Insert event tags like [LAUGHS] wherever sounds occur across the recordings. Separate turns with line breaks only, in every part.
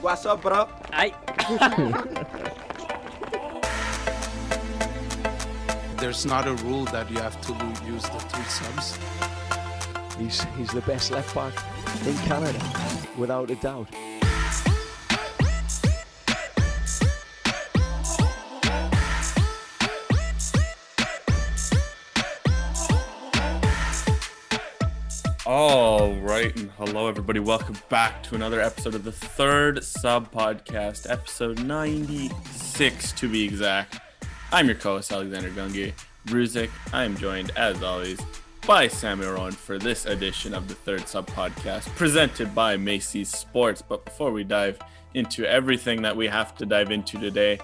What's up, bro?
Aye.
There's not a rule that you have to use the three subs.
He's he's the best left back in Canada, without a doubt.
Right, and hello everybody. Welcome back to another episode of the Third Sub Podcast, episode 96 to be exact. I'm your co-host Alexander Gungi Bruzik. I am joined, as always, by Samuel Rowan for this edition of the Third Sub Podcast, presented by Macy's Sports. But before we dive into everything that we have to dive into today,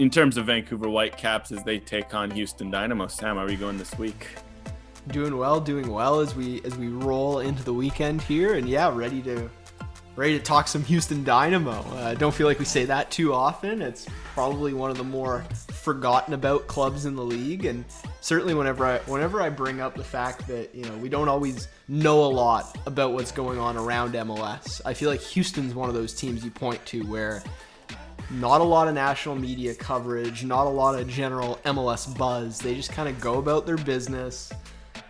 in terms of Vancouver Whitecaps as they take on Houston Dynamo, Sam, are we going this week?
Doing well, doing well as we as we roll into the weekend here, and yeah, ready to ready to talk some Houston Dynamo. Uh, don't feel like we say that too often. It's probably one of the more forgotten about clubs in the league, and certainly whenever I whenever I bring up the fact that you know we don't always know a lot about what's going on around MLS, I feel like Houston's one of those teams you point to where. Not a lot of national media coverage, not a lot of general MLS buzz. They just kind of go about their business.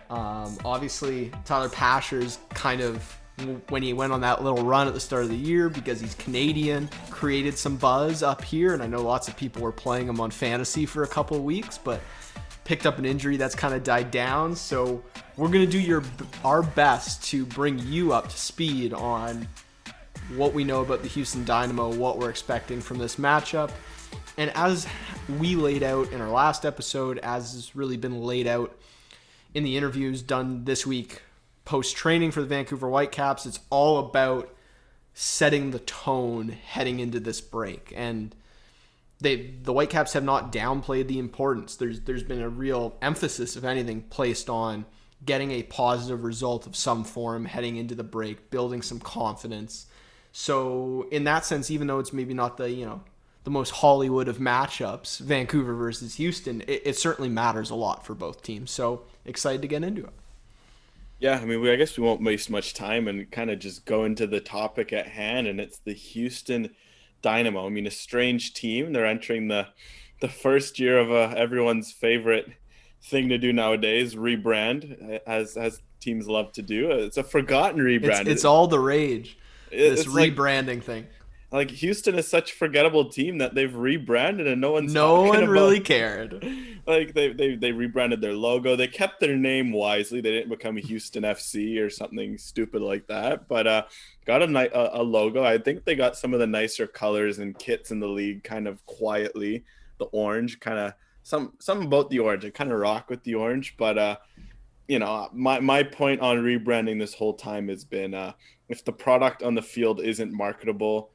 Um, obviously, Tyler Pasher's kind of when he went on that little run at the start of the year because he's Canadian, created some buzz up here, and I know lots of people were playing him on fantasy for a couple weeks, but picked up an injury that's kind of died down. So we're gonna do your our best to bring you up to speed on what we know about the Houston Dynamo, what we're expecting from this matchup. And as we laid out in our last episode, as has really been laid out in the interviews done this week post training for the Vancouver Whitecaps, it's all about setting the tone heading into this break. And they the Whitecaps have not downplayed the importance. There's there's been a real emphasis, if anything, placed on getting a positive result of some form heading into the break, building some confidence. So in that sense, even though it's maybe not the, you know, the most Hollywood of matchups, Vancouver versus Houston, it, it certainly matters a lot for both teams. So excited to get into it.
Yeah, I mean, we, I guess we won't waste much time and kind of just go into the topic at hand, and it's the Houston Dynamo. I mean, a strange team. They're entering the the first year of uh, everyone's favorite thing to do nowadays, rebrand, as as teams love to do. It's a forgotten rebrand.
It's, it's all the rage. This
like-
rebranding thing.
Like Houston is such a forgettable team that they've rebranded and no one's
No one
about-
really cared. [LAUGHS]
like they, they they rebranded their logo. They kept their name wisely. They didn't become houston fc or something stupid like that but uh got a, ni- a, a logo. I think they got some of the nicer colors and kits in the league kind of quietly. The orange kind of some some about the orange. I kind of rock with the orange but uh you know my my point on rebranding this whole time has been uh if the product on the field isn't marketable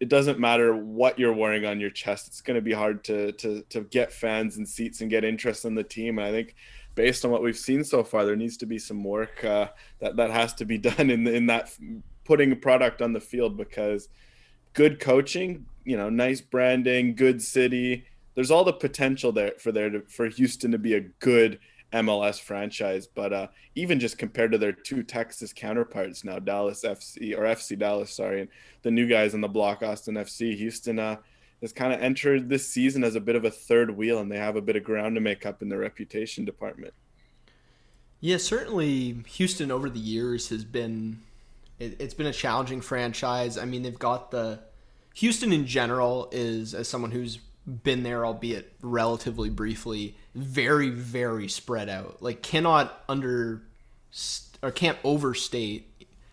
it doesn't matter what you're wearing on your chest. It's going to be hard to to to get fans and seats and get interest in the team. And I think, based on what we've seen so far, there needs to be some work uh, that that has to be [LAUGHS] done in in that putting a product on the field because good coaching, you know, nice branding, good city. There's all the potential there for there to, for Houston to be a good MLS franchise, but uh, even just compared to their two Texas counterparts now, Dallas FC or FC Dallas, sorry, and the new guys on the block, Austin FC, Houston uh, has kind of entered this season as a bit of a third wheel, and they have a bit of ground to make up in the reputation department.
Yeah, certainly Houston over the years has been it, it's been a challenging franchise. I mean, they've got the Houston in general is as someone who's been there albeit relatively briefly, very very spread out. Like cannot under or can't overstate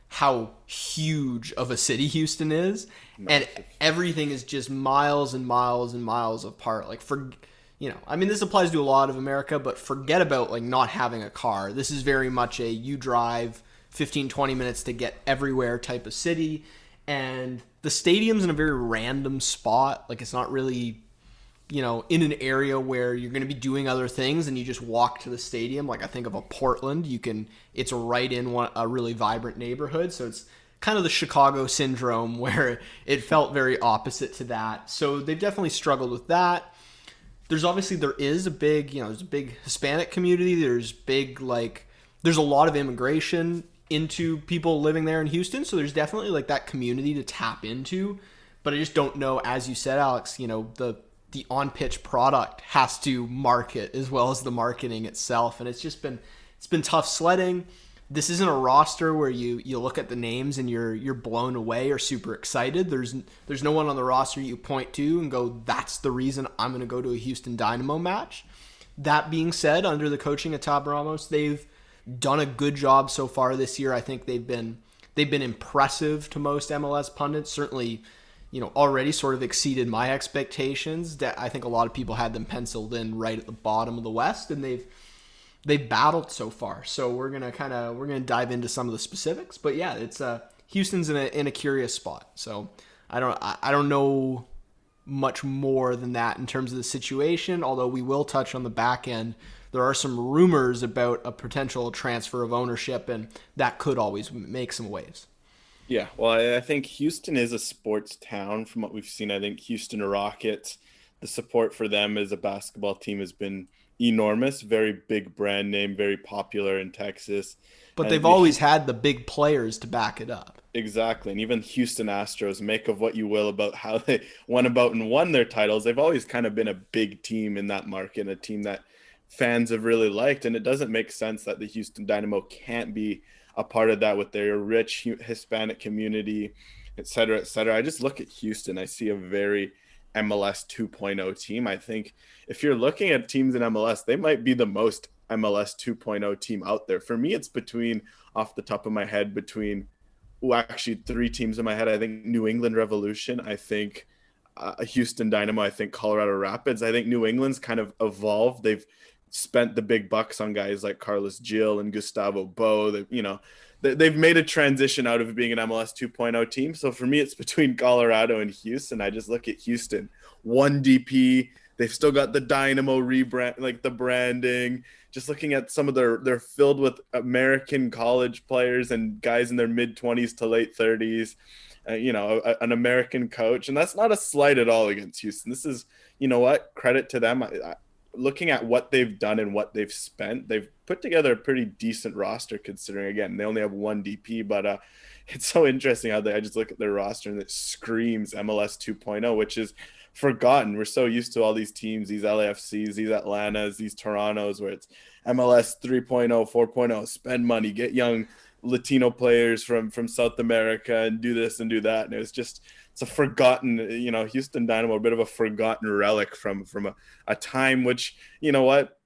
how huge of a city [LAUGHS] Houston is and everything is just miles and miles and miles apart. Like for you know, I mean, this applies to a lot of America, but forget about like not having a car. This is very much a you drive 15, 20 minutes to get everywhere type of city. And the stadium's in a very random spot. Like it's not really, you know, in an area where you're going to be doing other things and you just walk to the stadium. Like I think of a Portland, you can, it's right in one, a really vibrant neighborhood. So it's kind of the Chicago syndrome [LAUGHS] where it felt very opposite to that. So they've definitely struggled with that there's obviously there is a big you know there's a big hispanic community there's big like there's a lot of immigration into people living there in houston so there's definitely like that community to tap into but I just don't know. As you said, Alex, you know the the on pitch product has to market as well as the marketing itself, and it's just been it's been tough sledding. This isn't a roster where you you look at the names and you're you're blown away or super excited. There's there's no one on the roster you point to and go, that's the reason I'm going to go to a Houston Dynamo match. That being said, under the coaching of Tab Ramos, they've done a good job so far this year. I think they've been they've been impressive to most MLS pundits. Certainly, you know, already sort of exceeded my expectations. That I think a lot of people had them penciled in right at the bottom of the West, and they've they've battled so far. So we're gonna kind of we're gonna dive into some of the specifics. But yeah, it's uh Houston's in a in a curious spot. So I don't I, I don't know much more than that in terms of the situation. Although we will touch on the back end. There are some rumors about a potential transfer of ownership, and that could always make some waves.
Yeah, well, I think Houston is a sports town from what we've seen. I think Houston Rockets, the support for them as a basketball team has been enormous, very big brand name, very popular in Texas.
But
And
they've
the-
always had the big players to back it up.
Exactly. And even Houston Astros, make of what you will about how [LAUGHS] they went about and won their titles. They've always kind of been a big team in that market, a team that fans have really liked. And it doesn't make sense that the Houston Dynamo can't be a part of that with their rich Hispanic community, et cetera, et cetera. I just look at Houston. I see a very MLS 2.0 team. I think if you're looking at teams in MLS, they might be the most MLS 2.0 team out there. For me, it's between, off the top of my head, between well, actually three teams in my head. I think New England Revolution. I think uh, Houston Dynamo. I think Colorado Rapids. I think New England's kind of evolved. They've spent the big bucks on guys like Carles Gil and Gustavo Bou. They, you know, they, they've made a transition out of being an MLS 2.0 team. So for me, it's between Colorado and Houston. I just look at Houston, one DP. They've still got the Dynamo rebrand, like the branding. Just looking at some of their, they're filled with American college players and guys in their mid 20s to late 30s. Uh, you know, a, an American coach, and that's not a slight at all against Houston. This is, you know, what credit to them. I, I, looking at what they've done and what they've spent, they've put together a pretty decent roster considering. Again, they only have one DP, but uh, [LAUGHS] it's so interesting how they. I just look at their roster and it screams MLS 2.0, which is forgotten. We're so used to all these teams, these LAFCs, these Atlantas, these Torontos, where it's MLS 3.0, 4.0, spend money, get young Latino players from from South America and do this and do that. And it was just it's a forgotten, you know, Houston Dynamo, a bit of a forgotten relic from from a, a time which, you know what,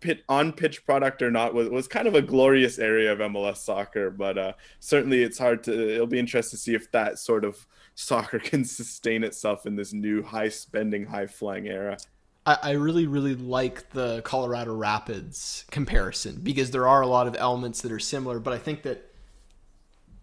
pit on pitch product or not was, was kind of a glorious area of MLS soccer. But uh, certainly it's hard to it'll be interesting to see if that sort of soccer [LAUGHS] can sustain itself in this new high spending, high flying era.
I, I really, really like the Colorado Rapids comparison because there are a lot of elements that are similar, but I think that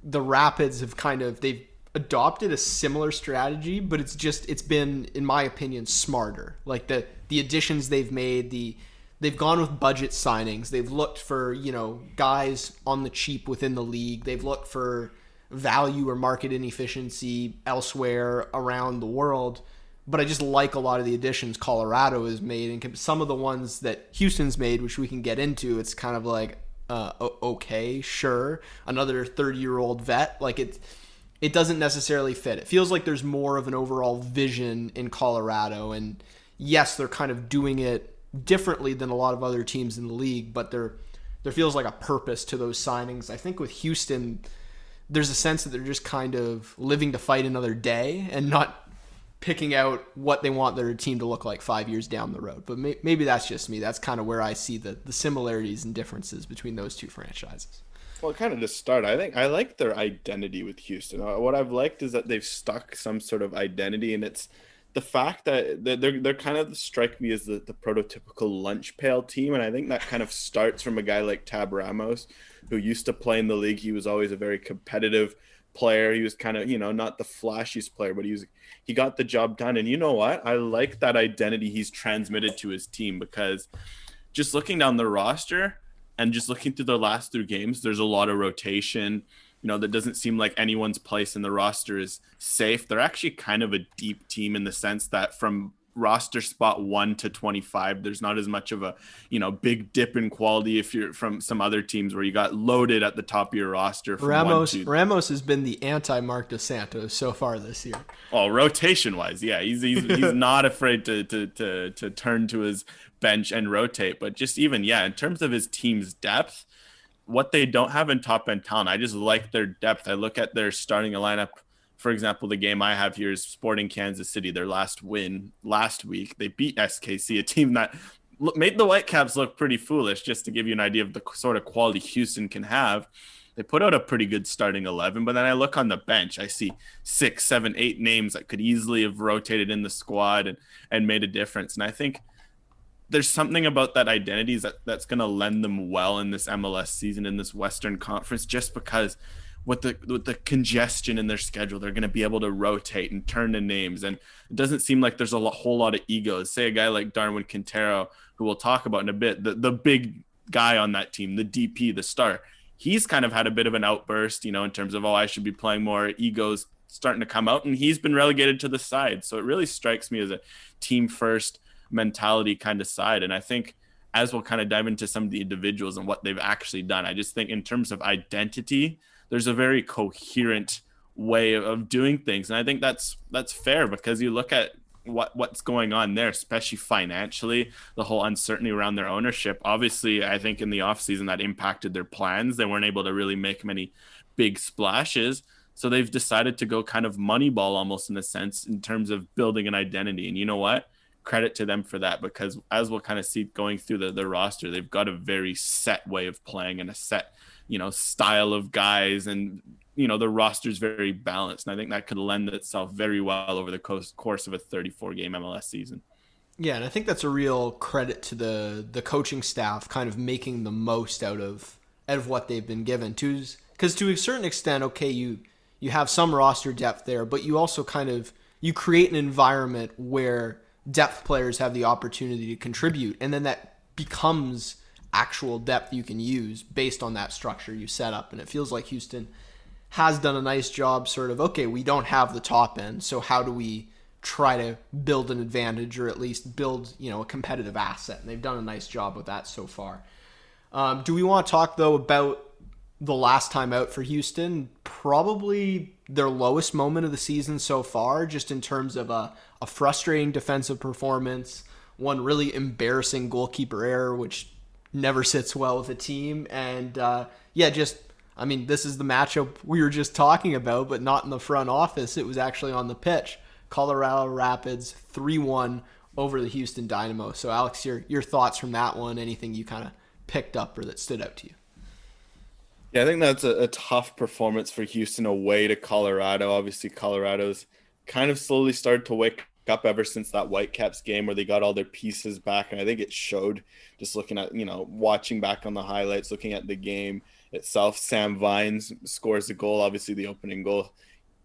the Rapids have kind of they've adopted a similar strategy, but it's just it's been, in my opinion, smarter. Like the the additions they've made, the they've gone with budget signings. They've looked for, you know, guys on the cheap within the league. They've looked for value or market inefficiency elsewhere around the world but I just like a lot of the additions Colorado has made, and some of the ones that Houston's made, which we can get into. It's kind of like, uh, okay, sure, another thirty-year-old vet. Like it, it doesn't necessarily fit. It feels like there's more of an overall vision in Colorado, and yes, they're kind of doing it differently than a lot of other teams in the league, but there, there feels like a purpose to those signings. I think with Houston. There's a sense that they're just kind of living to fight another day and not picking out what they want their team to look like five years down the road. But may, maybe that's just me. That's kind of where I see the, the similarities and differences between those two franchises.
Well, kind of to start, I think I like their identity with Houston. Uh, What I've liked is that they've stuck some sort of identity, and it's the fact that they're they're, kind of strike me as the, the prototypical lunch pail team, and I think that kind of starts from a guy like Tab Ramos, who used to play in the league. He was always a very competitive player. He was kind of, you know, not the flashiest player, but he was he got the job done. And you know what? I like that identity he's transmitted to his team because just looking down the roster and just looking through the last three games, there's a lot of rotation. You know, that doesn't seem like anyone's place in the roster is safe. They're actually kind of a deep team in the sense that from roster spot 1 to 25 there's not as much of a you know big dip in quality if you're from some other teams where you got loaded at the top of your roster
Ramos Ramos has been the anti Marc Dos Santos so far this year.
Oh rotation wise yeah he's he's, [LAUGHS] he's not afraid to, to to to turn to his bench and rotate but just even yeah in terms of his team's depth what they don't have in top end talent I just like their depth. I look at their starting lineup for example, the game I have here is Sporting Kansas City. Their last win last week, they beat SKC, a team that made the Whitecaps look pretty foolish. Just to give you an idea of the sort of quality Houston can have, they put out a pretty good starting eleven. But then I look on the bench, I see six, seven, eight names that could easily have rotated in the squad and and made a difference. And I think there's something about that identity that that's going to lend them well in this MLS season in this Western Conference, just because with the with the congestion in their schedule, they're going to be able to rotate and turn the names. And it doesn't seem like there's a whole lot of egos. Say a guy like Darwin Quintero, who we'll talk about in a bit, the the big guy on that team, the DP, the star. He's kind of had a bit of an outburst, you know, in terms of oh, I should be playing more. Egos starting to come out, and he's been relegated to the side. So it really strikes me as a team first mentality kind of side. And I think as we'll kind of dive into some of the individuals and what they've actually done, I just think in terms of identity there's a very coherent way of doing things. And i think that's that's fair because you look at what what's going on there especially financially the whole uncertainty around their ownership. Obviously i think in the offseason that impacted their plans. They weren't able to really make many big splashes. So they've decided to go kind of moneyball almost in a sense in terms of building an identity. And you know what? Credit to them for that because as we'll kind of see going through the, the roster they've got a very set way of playing and a set you know style of guys and you know the roster's very balanced. And i think that could lend itself very well over the course of a 34 game mls season.
Yeah and i think that's a real credit to the the coaching staff kind of making the most out of out of what they've been given. To because to a certain extent okay you you have some roster depth there but you also kind of you create an environment where depth players have the opportunity to contribute. And then that becomes actual depth you can use based on that structure you set up. And it feels like Houston has done a nice job, sort of, okay, we don't have the top end, so how do we try to build an advantage or at least build, you know, a competitive asset? And they've done a nice job with that so far. Um, do we want to talk, though, about the last time out for Houston? Probably their lowest moment of the season so far, just in terms of a, a frustrating defensive performance, one really embarrassing goalkeeper error, which never sits well with a team. And uh, yeah, just I mean, this is the matchup we were just talking about, but not in the front office. It was actually on the pitch. Colorado Rapids three one over the Houston Dynamo. So Alex, your your thoughts from that one? Anything you kind of picked up or that stood out to you?
Yeah, I think that's a, a tough performance for Houston away to Colorado. Obviously, Colorado's kind of slowly started to wake up ever since that Whitecaps game where they got all their pieces back. And I think it showed just looking at, you know, watching back on the highlights, looking at the game itself. Sam Vines scores the goal, obviously the opening goal.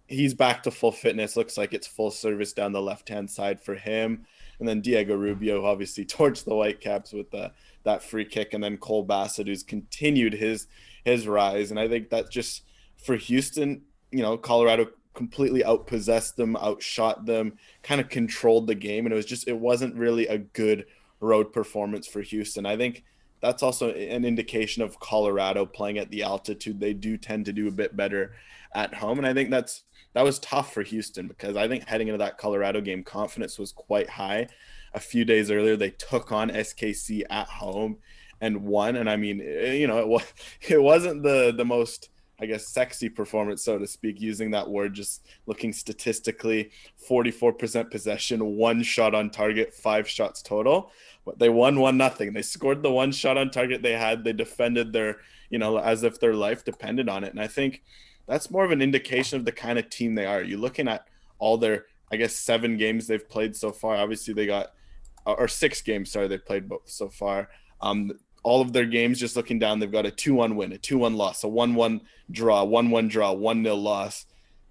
He's back to full fitness. Looks like it's full service down the left hand side for him. And then Diego Rubio obviously [LAUGHS] torched the Whitecaps with the, that free kick. And then Cole Bassett, who's continued his his rise. And I think that just for Houston, you know, Colorado completely outpossessed them, outshot them, kind of controlled the game. And it was just, it wasn't really a good road performance for Houston. I think that's also an indication of Colorado playing at the altitude. They do tend to do a bit better at home. And I think that's, that was tough for Houston because I think heading into that Colorado game, confidence was quite high. A few days earlier, they took on SKC at home and won. And I mean, eh, you know, it was [LAUGHS] it wasn't the the most I guess, sexy performance, so to speak, using that word, just looking statistically 44% possession, one shot on target, five shots total. But they won one nothing. They scored the one shot on target they had. They defended their, you know, as if their life depended on it. And I think that's more of an indication of the kind of team they are. You're looking at all their, I guess, seven games they've played so far. Obviously, they got, or six games, sorry, they've played both so far. Um, all of their games, just looking down, they've got a 2 1 win, a 2 1 loss, a 1 1 draw, 1 1 draw, 1 0 loss.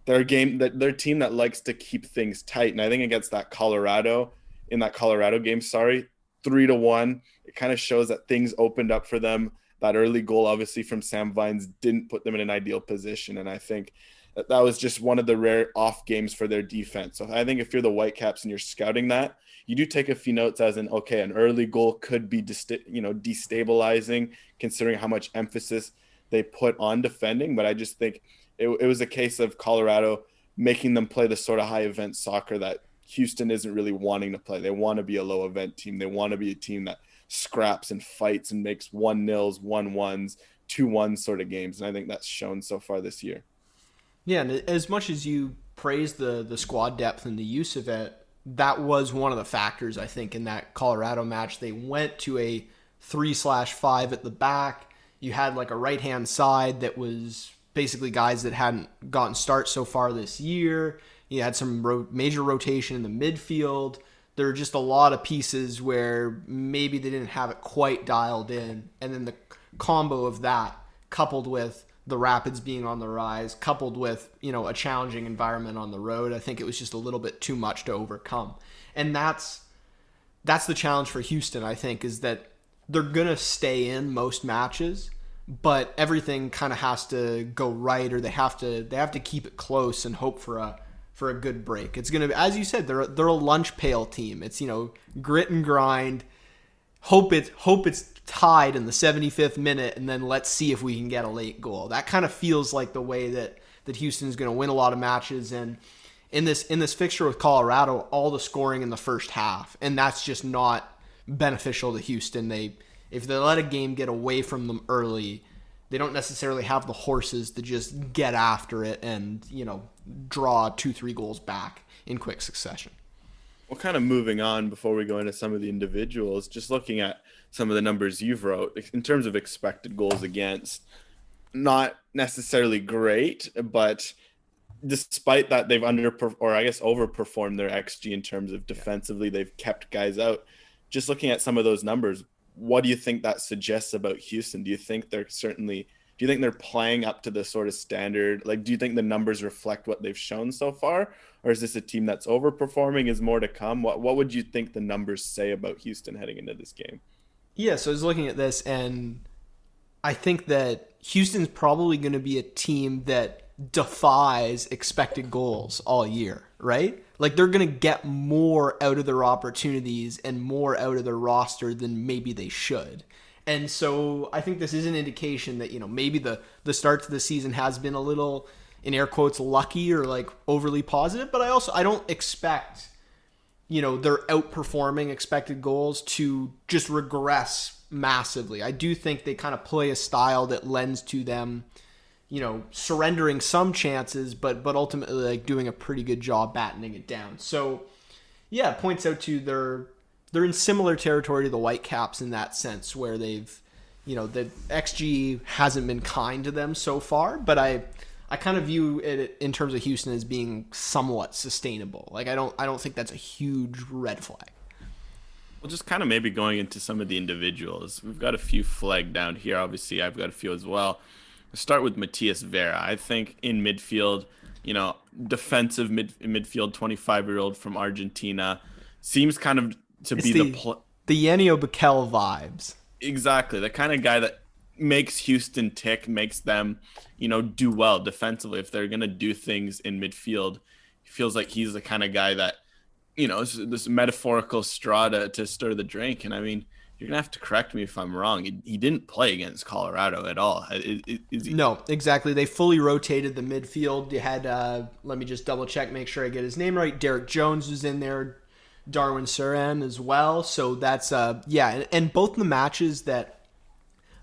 They're game that their team that likes to keep things tight. And I think against that Colorado, in that Colorado game, sorry, 3 to 1, it kind of shows that things opened up for them. That early goal, obviously, from Sam Vines didn't put them in an ideal position. And I think that was just one of the rare off games for their defense. So I think if you're the Whitecaps and you're scouting that, you do take a few notes as an okay, an early goal could be you know destabilizing considering how much emphasis they put on defending. But I just think it, it was a case of Colorado making them play the sort of high event soccer that Houston isn't really wanting to play. They want to be a low event team. They want to be a team that scraps and fights and makes one nils, one ones, two ones sort of games. And I think that's shown so far this year.
Yeah, and as much as you praise the the squad depth and the use of it, that was one of the factors I think in that Colorado match. They went to a three slash five at the back. You had like a right hand side that was basically guys that hadn't gotten start so far this year. You had some ro- major rotation in the midfield. There were just a lot of pieces where maybe they didn't have it quite dialed in, and then the combo of that coupled with the Rapids being on the rise, coupled with you know a challenging environment on the road, I think it was just a little bit too much to overcome, and that's that's the challenge for Houston. I think is that they're gonna stay in most matches, but everything kind of has to go right, or they have to they have to keep it close and hope for a for a good break. It's gonna, as you said, they're they're a lunch pail team. It's you know grit and grind. Hope it hope it's tied in the 75th minute, and then let's see if we can get a late goal. That kind of feels like the way that that Houston's going to win a lot of matches. And in this in this fixture with Colorado, all the scoring in the first half, and that's just not beneficial to Houston. They if they let a game get away from them early, they don't necessarily have the horses to just get after it and you know draw two three goals back in quick succession.
Well kind of moving on before we go into some of the individuals just looking at some of the numbers you've wrote in terms of expected goals against not necessarily great but despite that they've under or i guess overperformed their xg in terms of defensively they've kept guys out. Just looking at some of those numbers what do you think that suggests about Houston? Do you think they're certainly do you think they're playing up to the sort of standard? Like, do you think the numbers reflect what they've shown so far, or is this a team that's overperforming? Is more to come? What What would you think the numbers say about Houston heading into this game?
Yeah, so I was looking at this, and I think that Houston's probably going to be a team that defies expected goals all year, right? Like they're going to get more out of their opportunities and more out of their roster than maybe they should. And so I think this is an indication that, you know, maybe the the start to the season has been a little in air quotes lucky or like overly positive, but I also I don't expect you know, they're outperforming expected goals to just regress massively. I do think they kind of play a style that lends to them you know, surrendering some chances, but but ultimately like doing a pretty good job battening it down. So yeah, points out to their they're in similar territory to the Whitecaps in that sense, where they've you know the XG hasn't been kind to them so far, but I I kind of view it in terms of Houston as being somewhat sustainable. Like I don't I don't think that's a huge red flag.
Well, just kind of maybe going into some of the individuals. We've got a few flagged down here. Obviously, I've got a few as well start with Matias Vera. I think in midfield, you know, defensive mid midfield, 25 year old from Argentina seems kind of to it's be the
the, pl- the Janio Bikel vibes.
Exactly, the kind of guy that makes Houston tick, makes them, you know, do well defensively. If they're gonna do things in midfield, he feels like he's the kind of guy that, you know, this, this metaphorical straw to, to stir the drink. And I mean, you're gonna have to correct me if I'm wrong. He, he didn't play against Colorado at all. Is, is he...
No, exactly. They fully rotated the midfield. You had uh, let me just double check, make sure I get his name right. Derek Jones was in there, Darwin Cerén as well. So that's uh, yeah, and, and both the matches that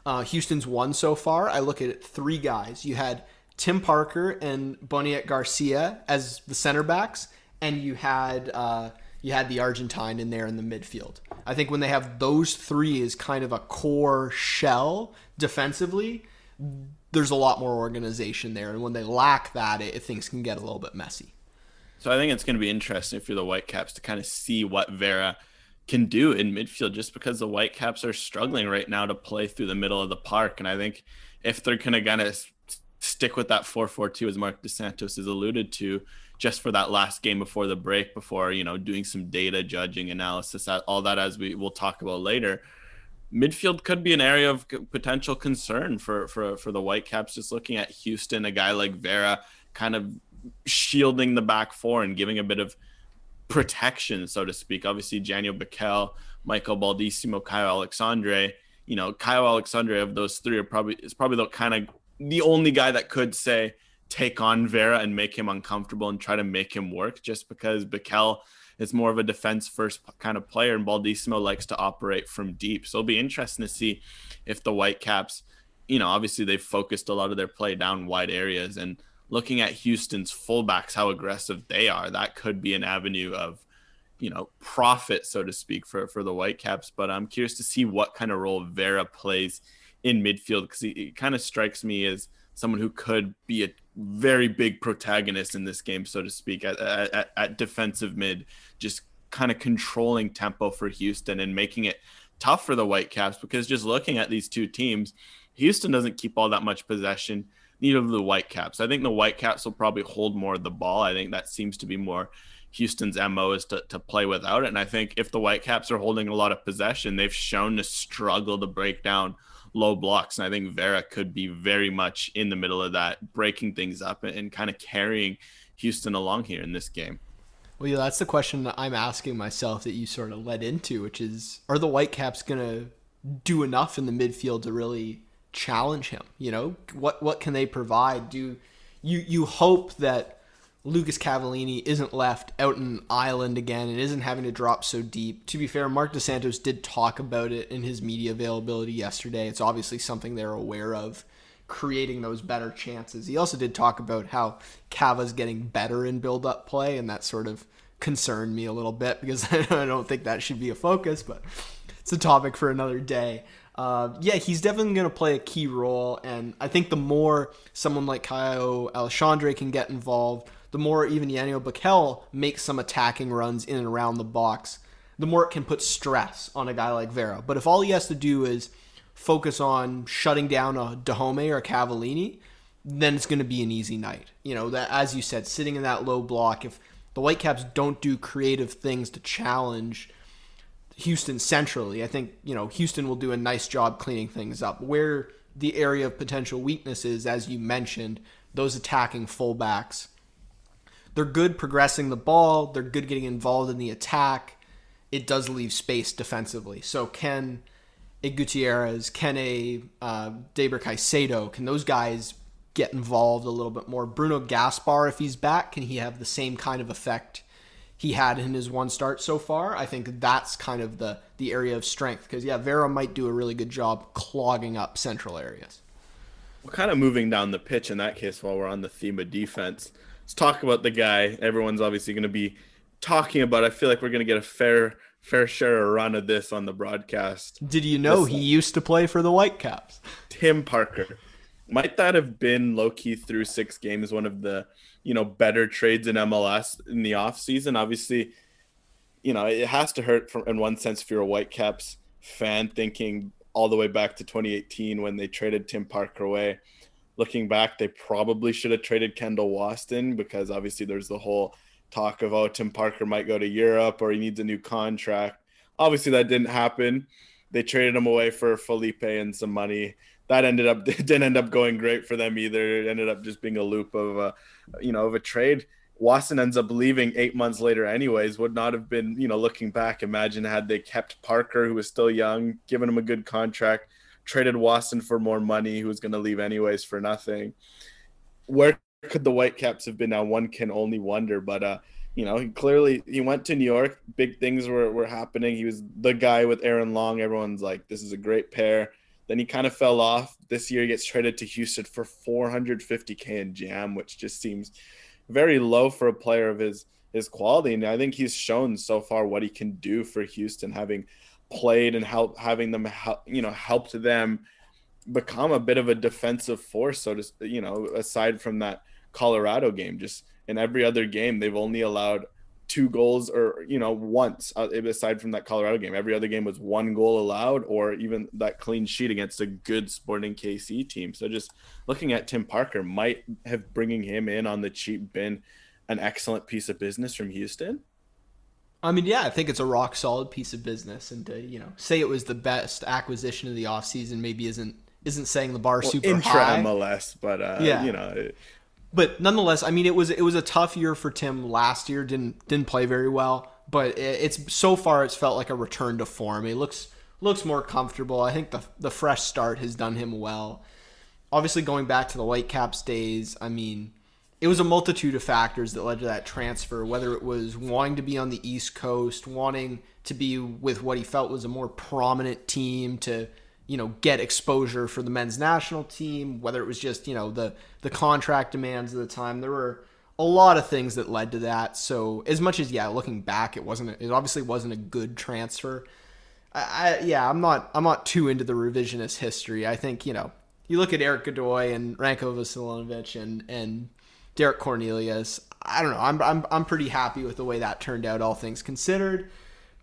uh, Houston's won so far, I look at three guys. You had Tim Parker and Boniek Garcia as the center backs, and you had uh, you had the Argentine in there in the midfield. I think when they have those three as kind of a core shell defensively, there's a lot more organization there. And when they lack that, it, things can get a little bit messy.
So I think it's going to be interesting you're the Whitecaps to kind of see what Vera can do in midfield just because the Whitecaps are struggling right now to play through the middle of the park. And I think if they're going to kind of stick with that 4-4-2 as Marc Dos Santos has alluded to, just for that last game before the break, before you know doing some data judging analysis, all that as we will talk about later. midfield could be an area of potential concern for for for the Whitecaps. Just looking at Houston, a guy like Vera, kind of shielding the back four and giving a bit of protection, so to speak. Obviously, Janio Bikel, Michael Baldisimo, Caio Alexandre. You know, Caio Alexandre of those three are probably is probably the kind of the only guy that could say take on Vera and make him uncomfortable and try to make him work just because Bikel is more of a defense first kind of player and Baldisimo likes to operate from deep. So it'll be interesting to see if the Whitecaps, you know, obviously they've focused a lot of their play down wide areas and looking at Houston's fullbacks, how aggressive they are, that could be an avenue of, you know, profit, so to speak, for, for the Whitecaps. But I'm curious to see what kind of role Vera plays in midfield because he, he kind of strikes me as someone who could be a very big protagonist in this game, so to speak, at, at, at defensive mid, just kind of controlling tempo for Houston and making it tough for the Whitecaps because just looking at these two teams, Houston doesn't keep all that much possession. Neither of the Whitecaps. I think the Whitecaps will probably hold more of the ball. I think that seems to be more Houston's MO is to, to play without it. And I think if the Whitecaps are holding a lot of possession, they've shown to struggle to break down low blocks. And I think Vera could be very much in the middle of that, breaking things up and, and kind of carrying Houston along here in this game.
Well, yeah, that's the question that I'm asking myself that you sort of led into, which is are the Whitecaps going to do enough in the midfield to really challenge him? You know, what what can they provide? Do you you hope that Lucas Cavallini isn't left out in an island again and isn't having to drop so deep. To be fair, Marc Dos Santos did talk about it in his media availability yesterday. It's obviously something they're aware of, creating those better chances. He also did talk about how Cava's getting better in build up play, and that sort of concerned me a little bit because [LAUGHS] I don't think that should be a focus, but it's a topic for another day. Uh, yeah, he's definitely going to play a key role, and I think the more someone like Caio Alexandre can get involved, the more even Janio Bikel makes some attacking runs in and around the box, the more it can put stress on a guy like Vera. But if all he has to do is focus on shutting down a Dajome or a Cavallini, then it's going to be an easy night. You know, that as you said, sitting in that low block, if the Whitecaps don't do creative things to challenge Houston centrally, I think, you know, Houston will do a nice job cleaning things up. Where the area of potential weakness is, as you mentioned, those attacking fullbacks they're good progressing the ball. They're good getting involved in the attack. It does leave space defensively. So can a Gutierrez, can a uh, Deiber Caicedo, can those guys get involved a little bit more? Bruno Gaspar, if he's back, can he have the same kind of effect he had in his one start so far? I think that's kind of the the area of strength because yeah, Vera might do a really good job clogging up central areas.
We're kind of moving down the pitch in that case while we're on the theme of defense let's talk about the guy everyone's obviously going to be talking about. I feel like we're going to get a fair fair share of run of this on the broadcast.
Did you know this, he used to play for the Whitecaps?
Tim Parker. Might that have been low key through six games one of the you know better trades in MLS in the off season? Obviously, you know it has to hurt from in one sense if you're a Whitecaps fan thinking all the way back to 2018 when they traded Tim Parker away looking back, they probably should have traded Kendall Waston because obviously there's the whole talk of oh Tim Parker might go to Europe or he needs a new contract. Obviously that didn't happen. They traded him away for Felipe and some money. That ended up [LAUGHS] didn't end up going great for them either. It ended up just being a loop of a you know of a trade. Waston ends up leaving eight months later, anyways. Would not have been, you know, looking back, imagine had they kept Parker, who was still young, given him a good contract, traded Waston for more money, who was going to leave anyways for nothing. Where could the Whitecaps have been now? One can only wonder. But uh, you know, he clearly he went to New York. Big things were were happening. He was the guy with Aaron Long. Everyone's like, this is a great pair. Then he kind of fell off. This year he gets traded to Houston for 450k in GAM, which just seems very low for a player of his his quality. And I think he's shown so far what he can do for Houston, having played and help having them help you know helped them become a bit of a defensive force so to you know aside from that colorado game just in every other game they've only allowed two goals or you know once uh, aside from that colorado game. Every other game was one goal allowed or even that clean sheet against a good sporting kc team. So just looking at tim parker might have bringing him in on the cheap been an excellent piece of business from houston
I mean, yeah, I think it's a rock solid piece of business, and to you know say it was the best acquisition of the offseason maybe isn't isn't saying the bar
well,
super
intra
high.
MLS, but uh,
Yeah.
you know, it-
but nonetheless, I mean, it was it was a tough year for Tim last year. didn't didn't play very well, but it, it's so far it's felt like a return to form. He looks looks more comfortable. I think the the fresh start has done him well. Obviously, going back to the Whitecaps days, I mean, it was a multitude of factors that led to that transfer. Whether it was wanting to be on the East Coast, wanting to be with what he felt was a more prominent team to you know get exposure for the men's national team whether it was just you know the the contract demands of the time. There were a lot of things that led to that. So as much as yeah looking back it wasn't it obviously wasn't a good transfer. I, I yeah i'm not i'm not too into the revisionist history. I think you know you look at erik godoy and ranko veselinovic and and derek cornelius i don't know i'm i'm, I'm pretty happy with the way that turned out all things considered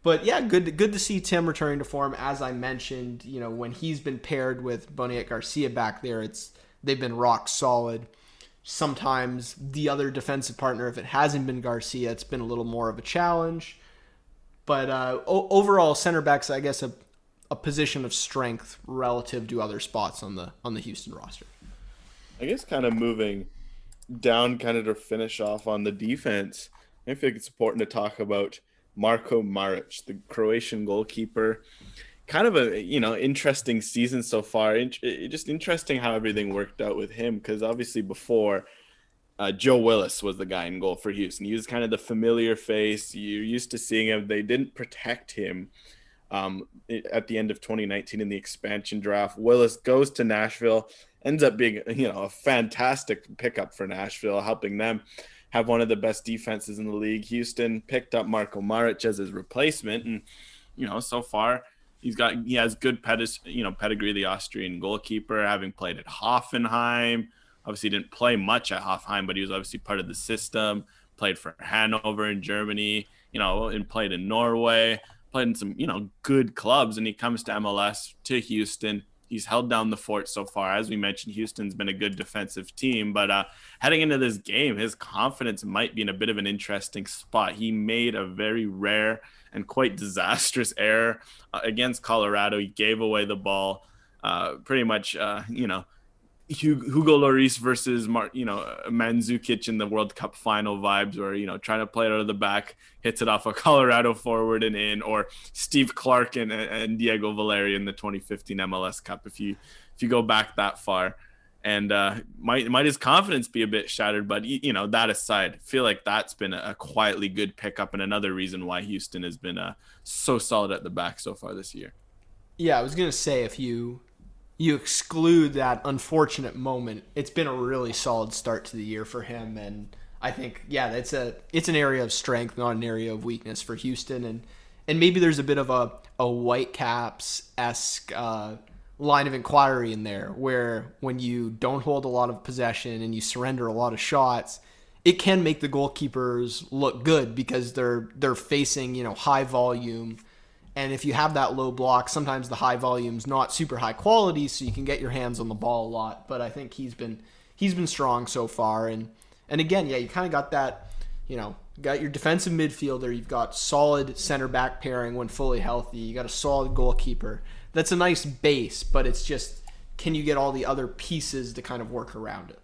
but yeah, good good to see Tim returning to form. As I mentioned, you know when he's been paired with Boniek Garcia back there, it's they've been rock solid. Sometimes the other defensive partner, if it hasn't been Garcia, it's been a little more of a challenge. But uh, o- overall, center backs, I guess, a, a position of strength relative to other spots on the on the Houston roster.
I guess kind of moving down, kind of to finish off on the defense. I think it's important to talk about Marko Maric, the Croatian goalkeeper. Kind of a you know interesting season so far. In- just interesting how everything worked out with him because obviously before uh, Joe Willis was the guy in goal for Houston. He was kind of the familiar face. You're used to seeing him. They didn't protect him um, at the end of 2019 in the expansion draft. Willis goes to Nashville, ends up being you know a fantastic pickup for Nashville, helping them have one of the best defenses in the league. Houston picked up Marko Maric as his replacement, and you know so far he's got he has good pedis, you know pedigree, the Austrian goalkeeper, having played at Hoffenheim. Obviously, didn't play much at Hoffenheim, but he was obviously part of the system. Played for Hanover in Germany, you know, and played in Norway. Played in some, you know, good clubs, and he comes to MLS to Houston. He's held down the fort so far. As we mentioned, Houston's been a good defensive team, but uh, heading into this game, his confidence might be in a bit of an interesting spot. He made a very rare and quite disastrous error uh, against Colorado. He gave away the ball, uh, pretty much, uh, you know, Hugo Lloris versus Mar- you know Mandzukic in the World Cup final vibes, where you know trying to play it out of the back, hits it off a [LAUGHS] Colorado forward and in, or Steve Clark and, and Diego Valeri in the 2015 MLS Cup. If you if you go back that far, and uh, might might his confidence be a bit shattered. But you know that aside, feel like that's been a quietly good pickup and another reason why Houston has been uh, so solid at the back so far this year.
Yeah, I was gonna say if you you exclude that unfortunate moment, it's been a really solid start to the year for him, and I think yeah, it's a it's an area of strength, not an area of weakness for Houston, and and maybe there's a bit of a a Whitecaps esque uh, line of inquiry in there, where when you don't hold a lot of possession and you surrender a lot of shots, it can make the goalkeepers look good because they're they're facing you know high volume and if you have that low block, sometimes the high volume's not super high quality, so you can get your hands on the ball a lot. But I think he's been he's been strong so far, and and again, yeah, you kind of got that, you know, got your defensive midfielder, you've got solid center back pairing when fully healthy, you got a solid goalkeeper. That's a nice base, but it's just can you get all the other pieces to kind of work around it?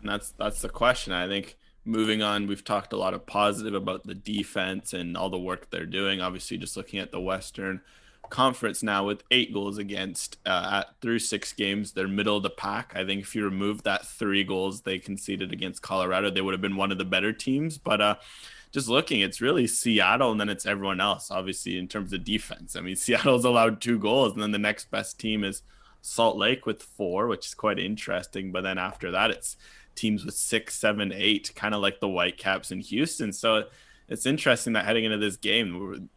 And that's that's the question. I think moving on, we've talked a lot of positive about the defense and all the work they're doing. Obviously, just looking at the Western Conference now with eight goals against uh, at through six games, they're middle of the pack. I think if you remove that three goals they conceded against Colorado, they would have been one of the better teams. But uh, just looking, it's really Seattle and then it's everyone else. Obviously, in terms of defense, I mean, [LAUGHS] Seattle's allowed two goals, and then the next best team is Salt Lake with four, which is quite interesting. But then after that, it's teams with six, seven, eight, kind of like the Whitecaps in Houston. So it's interesting that heading into this game,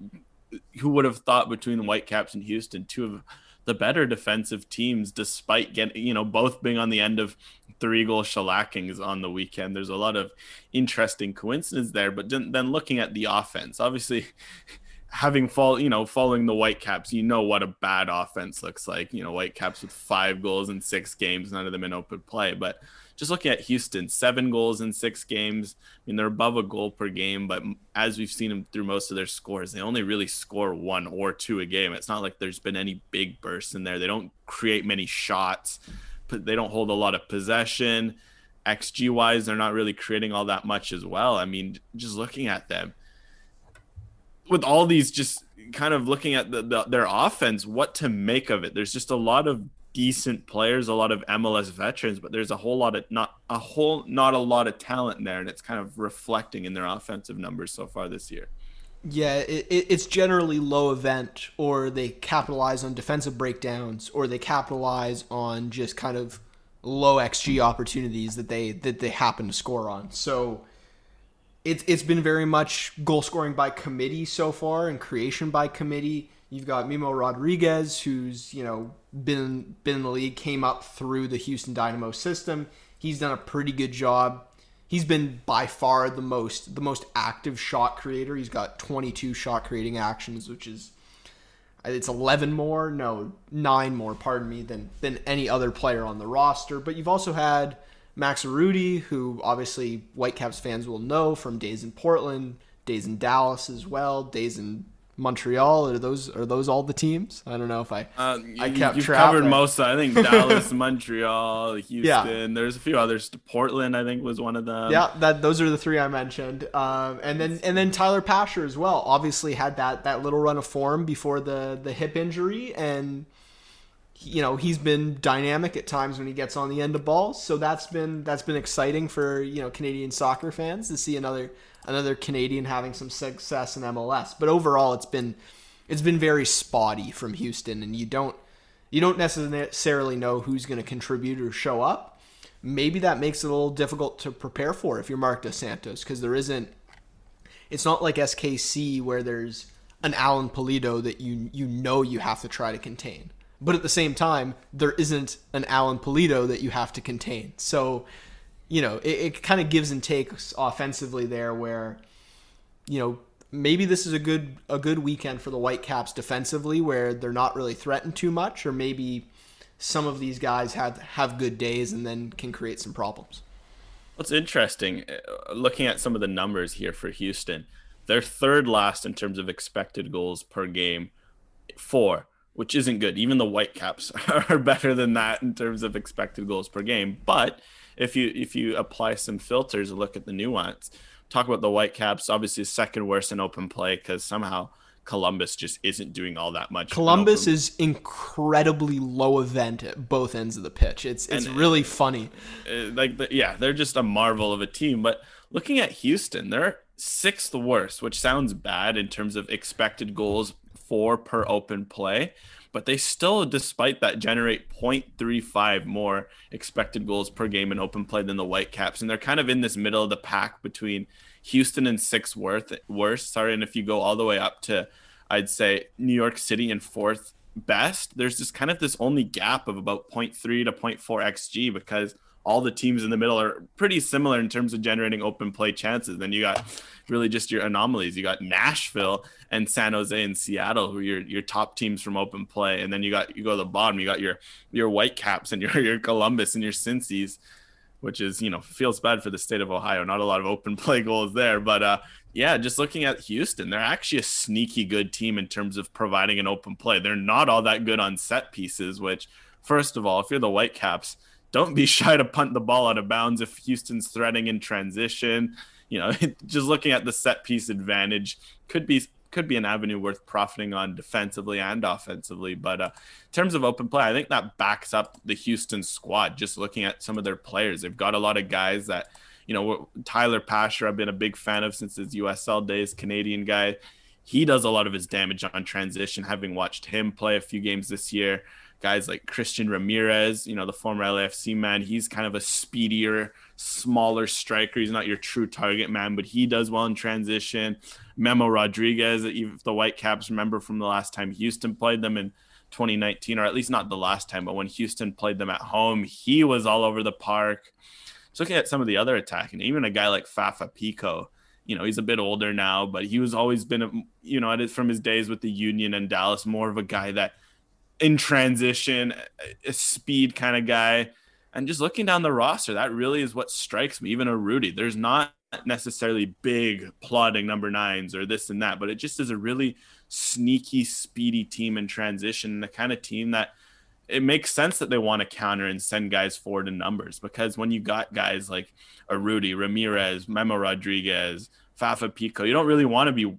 who would have thought between the Whitecaps and Houston, two of the better defensive teams, despite getting, you know, both being on the end of three goal shellackings on the weekend. There's a lot of interesting coincidence there. But then, looking at the offense, obviously, [LAUGHS] having fall, you know, following the Whitecaps, you know what a bad offense looks like. You know, Whitecaps with five goals in six games, none of them in open play. But just looking at Houston, seven goals in six games. I mean, they're above a goal per game, but as we've seen them through most of their scores, they only really score one or two a game. It's not like there's been any big bursts in there. They don't create many shots, but they don't hold a lot of possession. XG wise, they're not really creating all that much as well. I mean, just looking at them with all these, just kind of looking at the, the, their offense, what to make of it. There's just a lot of decent players, a lot of MLS veterans, but there's a whole lot of not a whole not a lot of talent there, and it's kind of reflecting in their offensive numbers so far this year.
Yeah, it, it's generally low event, or they capitalize on defensive breakdowns, or they capitalize on just kind of low xG opportunities that they that they happen to score on. So it's it's been very much goal scoring by committee so far and creation by committee. You've got Memo Rodriguez, who's you know been been in the league, came up through the Houston Dynamo system. He's done a pretty good job. He's been by far the most the most active shot creator. He's got 22 shot creating actions, which is it's 11 more, no, 9 more, pardon me, than than any other player on the roster. But you've also had Max Urruti, who obviously Whitecaps fans will know from days in Portland, days in Dallas as well, days in Montreal? Are those are those all the teams? I don't know if I
uh, you, I kept you've track. covered most. I think [LAUGHS] Dallas, Montreal, Houston. Yeah. There's a few others. Portland, I think, was one of them.
Yeah, that those are the three I mentioned. Um, and then and then Tyler Pasher as well. Obviously had that that little run of form before the the hip injury, and you know he's been dynamic at times when he gets on the end of balls. So that's been that's been exciting for you know Canadian soccer fans to see another another Canadian having some success in MLS. But overall, it's been it's been very spotty from Houston, and you don't you don't necessarily know who's going to contribute or show up. Maybe that makes it a little difficult to prepare for if you're Marc Dos Santos because there isn't. It's not like SKC where there's an Alan Pulido that you you know you have to try to contain. But at the same time, there isn't an Alan Pulido that you have to contain. So you know, it, it kind of gives and takes offensively there where, you know, maybe this is a good a good weekend for the Whitecaps defensively where they're not really threatened too much, or maybe some of these guys have have good days and then can create some problems.
What's interesting, uh, looking at some of the numbers here for Houston, they're third last in terms of expected goals per game, four, which isn't good. Even the Whitecaps [LAUGHS] are better than that in terms of expected goals per game, but if you if you apply some filters and look at the nuance, talk about the Whitecaps, obviously second worst in open play because somehow Columbus just isn't doing all that much.
Columbus is incredibly low event at both ends of the pitch. It's it's and, really funny.
Uh, like the, yeah, they're just a marvel of a team. But looking at Houston, they're sixth worst, which sounds bad in terms of expected goals for per open play but they still, despite that, generate 0.35 more expected goals per game in open play than the Whitecaps. And they're kind of in this middle of the pack between Houston and sixth worth worst. Sorry, and if you go all the way up to, I'd say New York City and fourth best, there's just kind of this only gap of about 0.3 to 0.4 xg because all the teams in the middle are pretty similar in terms of generating open play chances. Then you got really just your anomalies. You got Nashville and San Jose and Seattle, who are your, your top teams from open play. And then you got you go to the bottom, you got your your Whitecaps and [LAUGHS] your your Columbus and your Cincy's, which is you know feels bad for the state of Ohio. Not a lot of open [LAUGHS] play goals there, but uh, yeah, just looking at Houston, they're actually a sneaky good team in terms of providing an open play. They're not all that good on set pieces, which first of all, if you're the Whitecaps don't be [LAUGHS] shy to punt the ball out of bounds if Houston's threading in transition. You know, [LAUGHS] just looking at the set piece advantage could be could be an avenue worth profiting on defensively and offensively. But uh, in terms of open play, I think that backs up the Houston squad. Just looking at some of their players, they've got a lot of guys that, you know, Tyler Pasher, I've been a big fan of since his USL days, Canadian guy. He does a lot of his damage on transition, having watched him play a few games this year guys like Christian Ramirez, you know, the former LAFC man. He's kind of a speedier, smaller striker. He's not your true target man, but he does well in transition. Memo Rodriguez, if the Whitecaps remember from the last time Houston played them in 2019, or at least not the last time, but when Houston played them at home, he was all over the park. Just looking at some of the other attacking, even a guy like Fafa Picault, you know, he's a bit older now, but he was always been, a, you know, from his days with the Union and Dallas, more of a guy that in transition, a speed kind of guy. And just looking down the roster, that really is what strikes me. Even a Urruti, there's not necessarily big plodding number nines or this and that, but it just is a really sneaky, speedy team in transition, the kind of team that it makes sense that they want to counter and send guys forward in numbers because when you got guys like a Urruti, Ramirez, Memo Rodriguez, Fafa Picault, you don't really want to be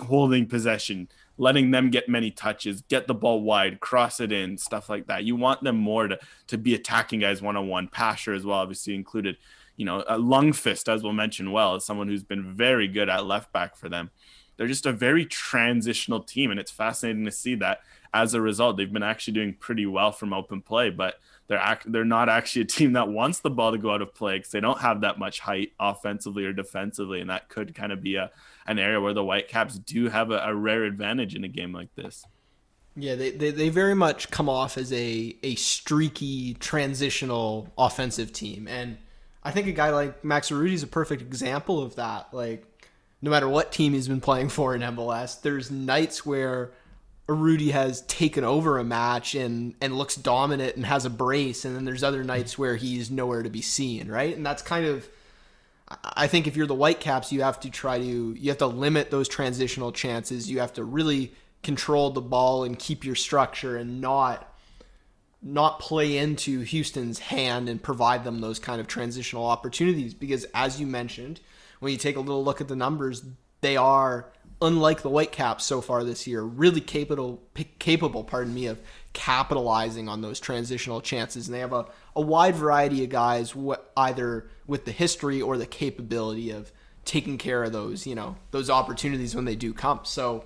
holding possession, letting them get many touches, get the ball wide, cross it in, stuff like that. You want them more to to be attacking guys one on one. Pasher as well, obviously included. You know, uh, a Lundqvist, as we'll mention well, is someone who's been very good at left back for them. They're just a very transitional team, and it's fascinating to see that as a result, they've been actually doing pretty well from open play, but they're act- they're not actually a team that wants the ball to go out of play because they don't have that much height offensively or defensively, and that could kind of be a an area where the Whitecaps do have a, a rare advantage in a game like this.
Yeah, they, they, they very much come off as a, a streaky, transitional offensive team. And I think a guy like Max Urruti is a perfect example of that. Like, no matter what team he's been playing [LAUGHS] for in MLS, there's nights where Urruti has taken over a match and and looks dominant and has a brace, and then there's other nights where he's nowhere to be seen, right? And that's kind of I think if you're the Whitecaps, you have to try to you have to limit those transitional chances. You have to really control the ball and keep your structure and not not play into Houston's hand and provide them those kind of transitional opportunities because as you mentioned, when you take a little look at the numbers, they are unlike the Whitecaps so far this year, really capable capable, pardon me, of capitalizing on those transitional chances. And they have a, a wide variety of guys, either with the history or the capability of taking care of those, you know, those opportunities when they do come. So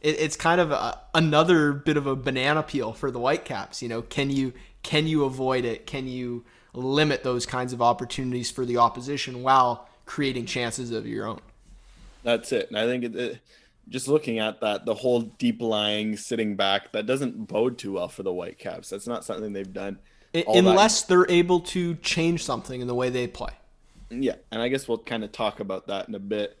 it, it's kind of a, another bit of a banana peel for the Whitecaps. You know, can you can you avoid it? Can you limit those kinds of opportunities for the opposition while creating chances of your own?
That's it. And I think it, it, just looking at that, the whole deep lying, sitting back, that doesn't bode too well for the Whitecaps. That's not something they've done.
Unless that. they're able to change something in the way they play.
Yeah. And I guess we'll kind of talk about that in a bit.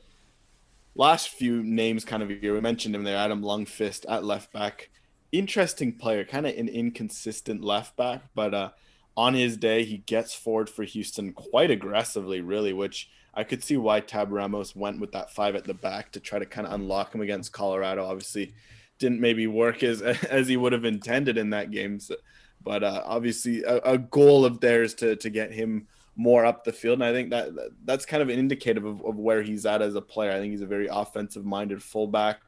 Last few names kind of here, we mentioned him there Adam Lundqvist at left back. Interesting player, kind of an inconsistent left back, but uh, on his day, he gets forward for Houston quite aggressively, really, which – I could see why Tab Ramos went with that five at the back to try to kind of unlock him against Colorado. Obviously, didn't maybe work as [LAUGHS] as he would have intended in that game. So, but uh, obviously, a, a, goal of theirs to to get him more up the field, and I think that that's kind of an indicative of, of where he's at as a player. I think he's a very offensive minded fullback.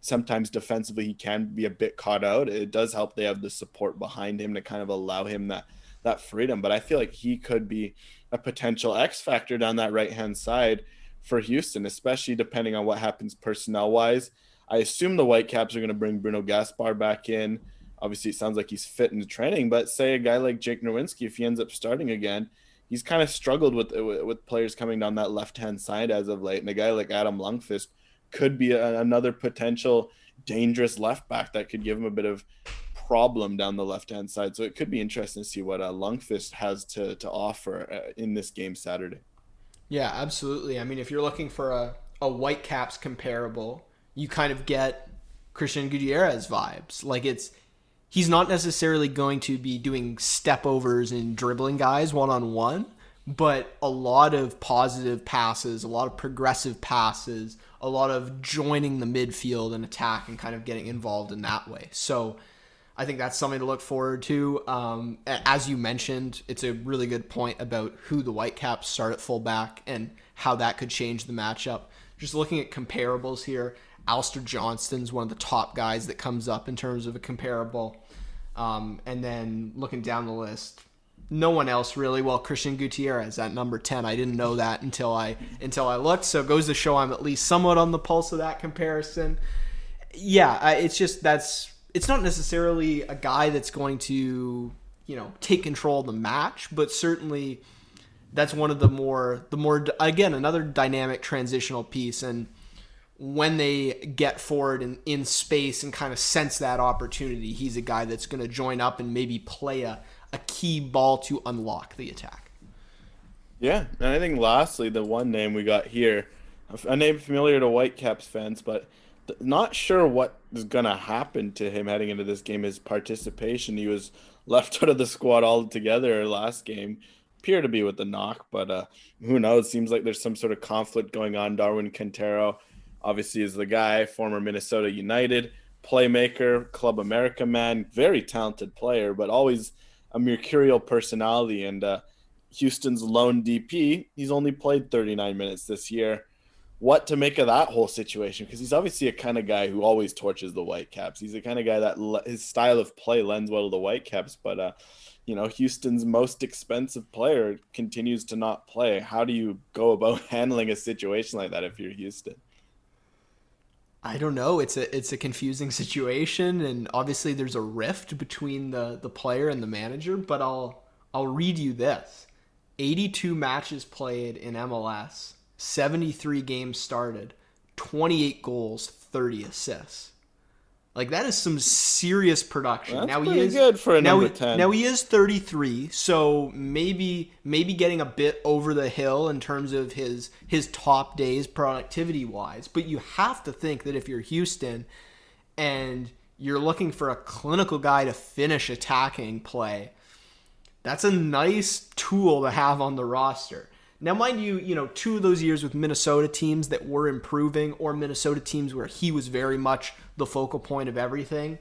Sometimes defensively, he can be a bit caught out. It does help they have the support behind him to kind of allow him that that freedom. But I feel like he could be a potential X factor down that right hand side for Houston, especially depending on what happens personnel wise. I assume the Whitecaps are going to bring Bruno Gaspar back in. Obviously, it sounds like he's fit in the training, but say a guy like Jake Nerwinski, if he ends up starting again, he's kind of struggled with with players coming down that left hand side as of late. And a guy like Adam Lundqvist could be a, another potential dangerous left back that could give him a bit of problem down the left hand side. So it could be interesting to see what uh, Lundqvist has to to offer uh, in this game Saturday.
Yeah, absolutely. I mean, if you're looking for a a Whitecaps comparable, you kind of get Cristian Gutierrez vibes. Like it's he's not necessarily going to be doing step overs and dribbling guys one on one, but a lot of positive passes, a lot of progressive passes, a lot of joining the midfield and attack and kind of getting involved in that way. So I think that's something to look forward to. Um, as you mentioned, it's a really good point about who the Whitecaps start at fullback and how that could change the matchup. Just looking at comparables here, Alistair Johnston's one of the top guys that comes up in terms of a comparable. Um, and then looking down the list, no one else really. Well, Cristian Gutierrez at number ten. I didn't know that until I until I looked. So it goes to show I'm at least somewhat on the pulse of that comparison. Yeah, it's just that's it's not necessarily a guy that's going to you know take control of the match, but certainly that's one of the more the more again another dynamic transitional piece and when they get forward in, in space and kind of sense that opportunity, he's a guy that's going to join up and maybe play a, a key ball to unlock the attack.
Yeah, and I think lastly, the one name we got here a name familiar to Whitecaps fans, but not sure what is going to happen to him heading into this game. His participation, he was left [LAUGHS] out of the squad altogether last game. Appear to be with the knock, but uh, who knows? Seems like there's some sort of conflict going on. Darwin Quintero, obviously, is the guy, former Minnesota United playmaker, Club America man, very talented player, but always a mercurial personality. And uh, Houston's lone DP, he's only played 39 minutes this year what to make of that whole situation because he's obviously a kind of guy who always torches the Whitecaps. He's the kind of guy that his style of play lends well to the Whitecaps, but uh, you know, Houston's most expensive player continues to not play. How do you go about [LAUGHS] handling a situation like that if you're Houston?
I don't know. It's a it's a confusing [LAUGHS] situation, and obviously there's a rift between the the player and the manager. But I'll I'll read you this: 82 matches played in MLS 73 games started, 28 goals, 30 assists. Like that is some serious production.
That's
now
he
is
good for a
now
number
he,
10.
Now he is 33, so maybe maybe getting a bit over the hill in terms of his his top days productivity wise. But you have to think that if you're Houston and you're looking for a clinical guy to finish attacking play, that's a nice tool to have on the roster. Now, mind you, you know, two of those years with Minnesota teams that were improving, or Minnesota teams where he was very much the focal point of everything.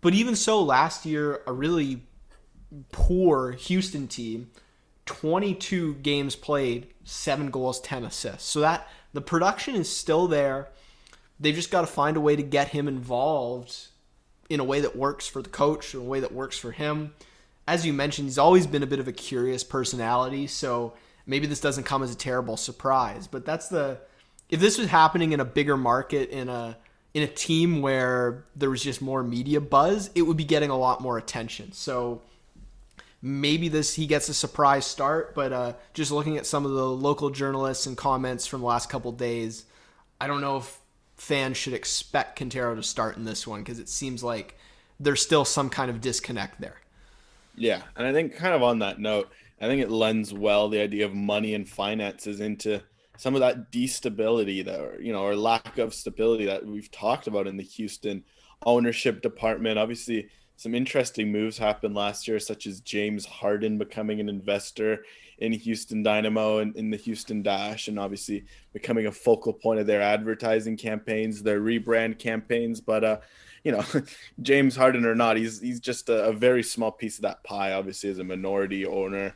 But even so, last year, a really poor Houston team, 22 games played, seven goals, 10 assists. So that the production is still there. They've just got to find a way to get him involved in a way that works for the coach, in a way that works for him. As you mentioned, he's always been a bit of a curious personality. So maybe this doesn't come as a terrible surprise, but that's the if this was happening in a bigger market in a in a team where there was just more media buzz, it would be getting a lot more attention. So maybe this he gets a surprise start, but uh, just looking at some of the local journalists and comments from the last couple days, I don't know if fans should expect Quintero to start in this one because it seems like there's still some kind of disconnect there.
Yeah, and I think kind of on that note, I think it lends well the idea of money and finances into some of that destability that you know or lack of stability that we've talked about in the Houston ownership department. Obviously, some interesting moves happened last year, such as James Harden becoming an investor in Houston Dynamo and in the Houston Dash, and obviously becoming a focal point of their advertising campaigns, their rebrand campaigns. But uh, you know, [LAUGHS] James Harden or not, he's he's just a, a, very small piece of that pie. Obviously, as a minority owner,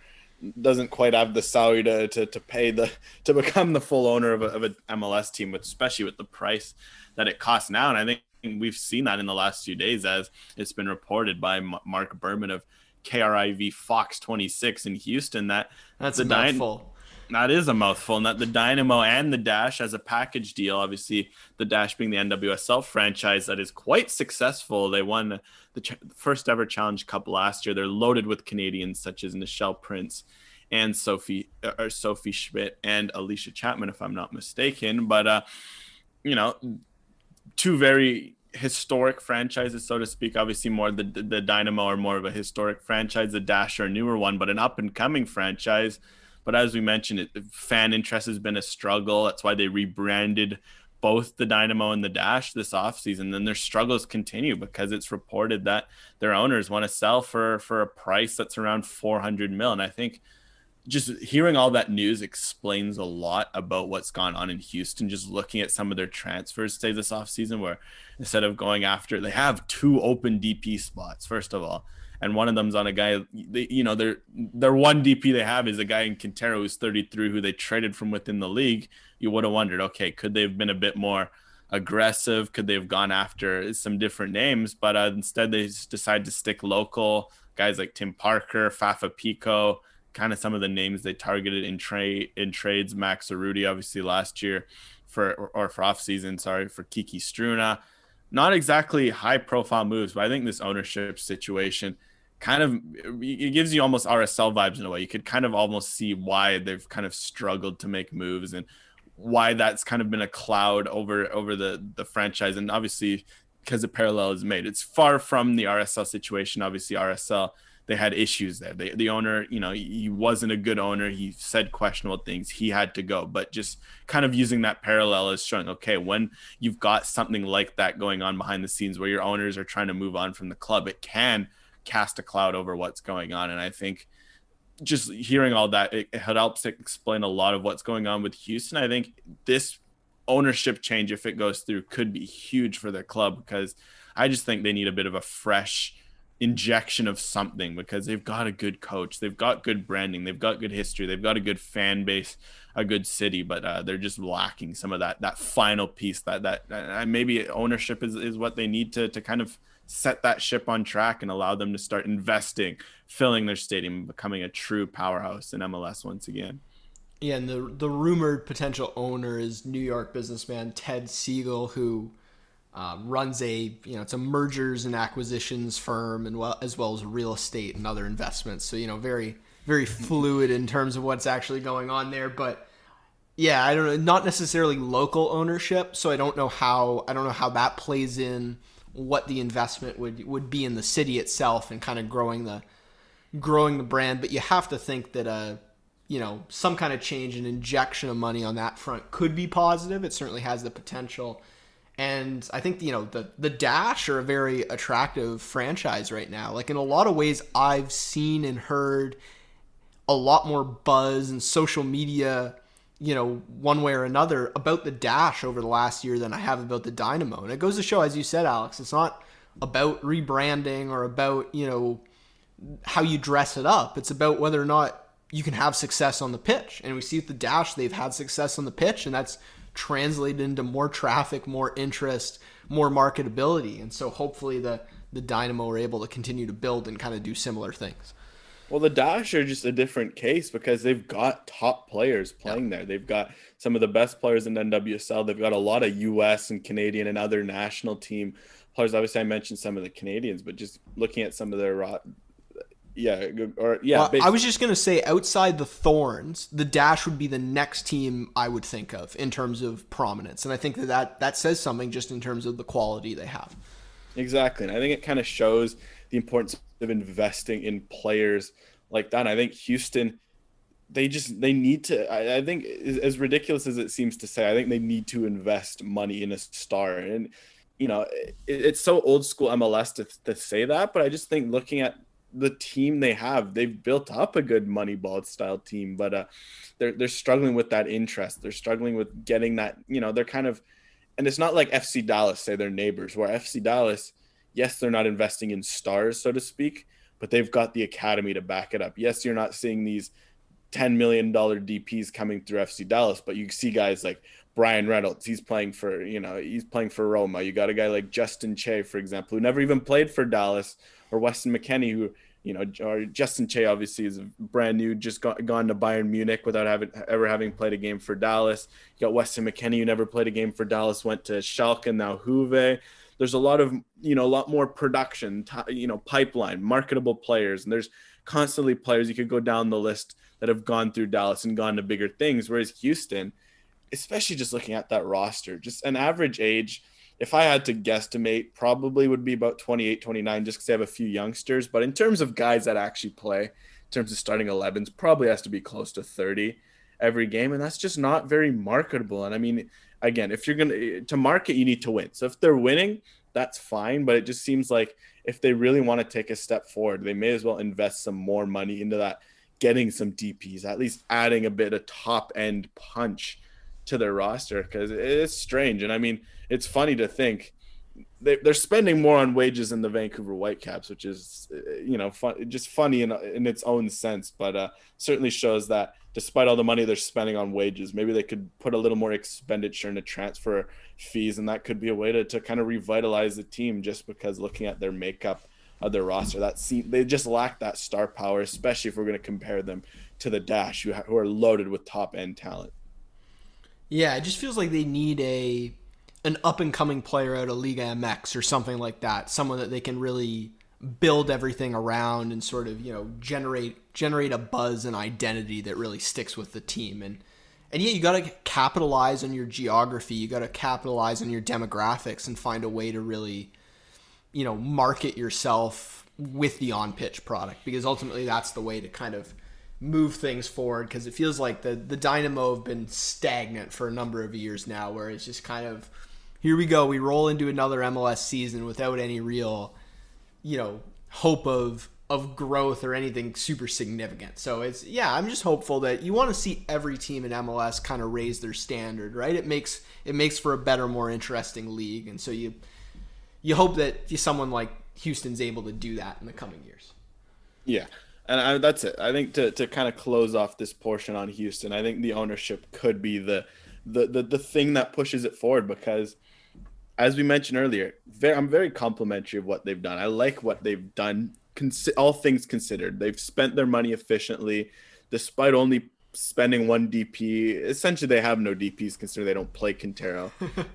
doesn't quite have the salary to, to, to pay the to become the full owner of a, of a MLS team, especially with the price that it costs now. And I think we've seen that in the last few days, as it's been reported by Mark Berman of KRIV Fox 26 in Houston that
that's the a mouthful
that is a mouthful. And that the Dynamo and the Dash as a package deal. Obviously, the Dash being the NWSL franchise that is quite successful. They won the ch- first ever Challenge Cup last year. They're loaded with Canadians such as Nichelle Prince and Sophie or Sophie Schmidt and Allysha Chapman, if I'm not mistaken. But uh, you know, two very historic franchises, so to speak. Obviously, more the the Dynamo are more of a historic franchise. The Dash are a newer one, but an up and coming franchise but as we mentioned, it, fan interest has been a struggle. That's why they rebranded both the Dynamo and the Dash this offseason. Then their struggles continue because it's reported that their owners want to sell for for a price that's around 400 mil. And I think just hearing all that news explains a lot about what's gone on in Houston. Just looking at some of their transfers, say this offseason, where instead of going after, they have two open DP spots, first of all and one of them's on a guy. They, you know, their their one DP they have is a guy in Quintero who's 33, who they traded from within the league. You would have wondered, okay, could they have been a bit more aggressive? Could they have gone after some different names? But uh, instead, they decide to stick local guys like Tim Parker, Fafa Picault, kind of some of the names they targeted in trade in trades. Max Urruti, obviously last year for or, or for off season, sorry for Kiki Struna. Not exactly high profile moves, but I think this ownership situation kind of it gives you almost RSL vibes in a way. You could kind of almost see why they've kind of struggled to make moves and why that's kind of been a cloud over over the the franchise. And obviously, because the parallel is made, it's far from the RSL situation. Obviously, RSL they had issues there. They, the owner, you know, he wasn't a good owner. He said questionable things. He had to go. But just kind of using that parallel is showing, okay, when you've got something like that going on behind the scenes where your owners are trying to move on from the club, it can cast a cloud over what's going on. And I think just hearing all that, it, it helps explain a lot of what's going on with Houston. I think this ownership change, if it goes through, could be huge for their club because I just think they need a bit of a fresh injection of something because they've got a good coach, they've got good branding, they've got good history, they've got a good fan base, a good city, but uh, they're just lacking some of that that final piece that that uh, maybe ownership is, is what they need to to kind of set that ship on track and allow them to start investing, filling their stadium, becoming a true powerhouse in MLS once again.
Yeah, and the the rumored potential owner is New York businessman Ted Segal, who uh, runs a you know it's a mergers and acquisitions firm and well as well as real estate and other investments. So you know very very fluid in terms of what's actually going on there. But yeah, I don't know, not necessarily local ownership. So I don't know how I don't know how that plays in what the investment would would be in the city itself and kind of growing the growing the brand. But you have to think that a uh, you know some kind of change and injection of money on that front could be positive. It certainly has the potential and I think you know the the Dash are a very attractive franchise right now. Like in a lot of ways, I've seen and heard a lot more buzz and social media, you know, one way or another about the Dash over the last year than I have about the Dynamo. And it goes to show, as you said, Alex, it's not about rebranding or about you know how you dress it up. It's about whether or not you can have success on the pitch. And we see with the Dash they've had success on the pitch, and that's translate into more traffic, more interest, more marketability. And so hopefully the the Dynamo are able to continue to build and kind of do similar things.
Well, the Dash are just a different case because they've got top players playing yeah. there. They've got some of the best players in NWSL. They've got a lot of US and Canadian and other national team players. Obviously, I mentioned some of the Canadians, but just looking at some of their yeah, or yeah.
Well, I was just gonna say, outside the Thorns, the Dash would be the next team I would think of in terms of prominence, and I think that that, that says something just in terms of the quality they have.
Exactly, and I think it kind of shows the importance of investing in players like that. And I think Houston, they just they need to. I, I think as ridiculous as it seems to say, I think they need to invest money in a star and you know, it, it's so old school MLS to, to say that, but I just think looking at the team they have. They've built up a good Moneyball style team, but uh, they're they're struggling with that interest. They're struggling with getting that. You know, they're kind of, and it's not like FC Dallas say they're neighbors. Where FC Dallas, yes, they're not investing in stars, so to speak, but they've got the academy to back it up. Yes, you're not seeing these ten million dollar DPS coming through FC Dallas, but you see guys like Bryan Reynolds. He's playing for you know he's playing for Roma. You got a guy like Justin Che, for example, who never even played for Dallas or Weston McKennie, who you know, or Justin Che obviously is brand new, just got, gone to Bayern Munich without having ever having played a game for Dallas. You got Weston McKennie, who never played a game for Dallas, went to Schalke, now Juve. There's a lot of, you know, a lot more production, you know, pipeline, marketable players, and there's constantly players you could go down the list that have gone through Dallas and gone to bigger things. Whereas Houston, especially just looking at that roster, just an average age if I had to guesstimate, probably would be about 28, 29, just because they have a few youngsters. But in terms of guys that actually play, in terms of starting 11s, probably has to be close to 30 every game. And that's just not very marketable. And I mean, again, if you're going to, to market, you need to win. So if they're winning, that's fine. But it just seems like if they really want to take a step forward, they may as well invest some more money into that, getting some DPs, at least adding a bit of top end punch to their roster because it's strange. And I mean, it's funny to think they, are spending more on wages than the Vancouver Whitecaps, which is, you know, fun, just funny in, in its own sense, but uh, certainly shows that despite all the money they're spending on wages, maybe they could put a little more expenditure into transfer fees, and that could be a way to, to kind of revitalize the team just because looking at their makeup of their roster, that seem, they just lack that star power, especially if we're going to compare them to the Dash, who, who are loaded with top end talent.
Yeah, it just feels like they need a an up and coming player out of Liga MX or something like that, someone that they can really build everything around and sort of you know generate generate a buzz and identity that really sticks with the team. And and yeah you got to capitalize on your geography. You got to capitalize on your demographics and find a way to really you know market yourself with the on pitch product because ultimately that's the way to kind of move things forward. Because it feels like the the Dynamo have been stagnant for a number of years now where it's just kind of here we go we roll into another MLS season without any real you know hope of of growth or anything super significant. So it's yeah, I'm just hopeful that you want to see every team in MLS kind of raise their standard, right? It makes it makes for a better, more interesting league, and so you you hope that someone like Houston's able to do that in the coming years.
Yeah. And I, that's it. I think to, to kind of close off this portion on Houston, I think the ownership could be the the the, the thing that pushes it forward because as we mentioned earlier, very, I'm very complimentary of what they've done. I like what they've done all things considered. They've spent their money efficiently, despite only spending one DP. Essentially, they have no DPs considering they don't play Quintero.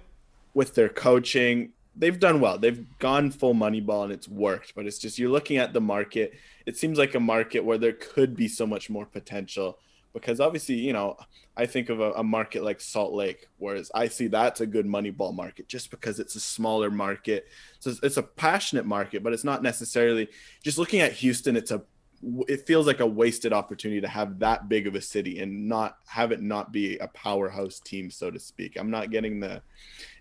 [LAUGHS] With their coaching, they've done well. They've gone full money ball and it's worked. But it's just you're looking at the market. It seems like a market where there could be so much more potential because obviously, you know, I think of a, a, market like Salt Lake, whereas I see that's a good money ball market just because it's a smaller market. So it's, it's a passionate market, but it's not necessarily just looking at Houston. It's a it feels like a wasted opportunity to have that big of a city and not have it not be a powerhouse team, so to speak. I'm not getting the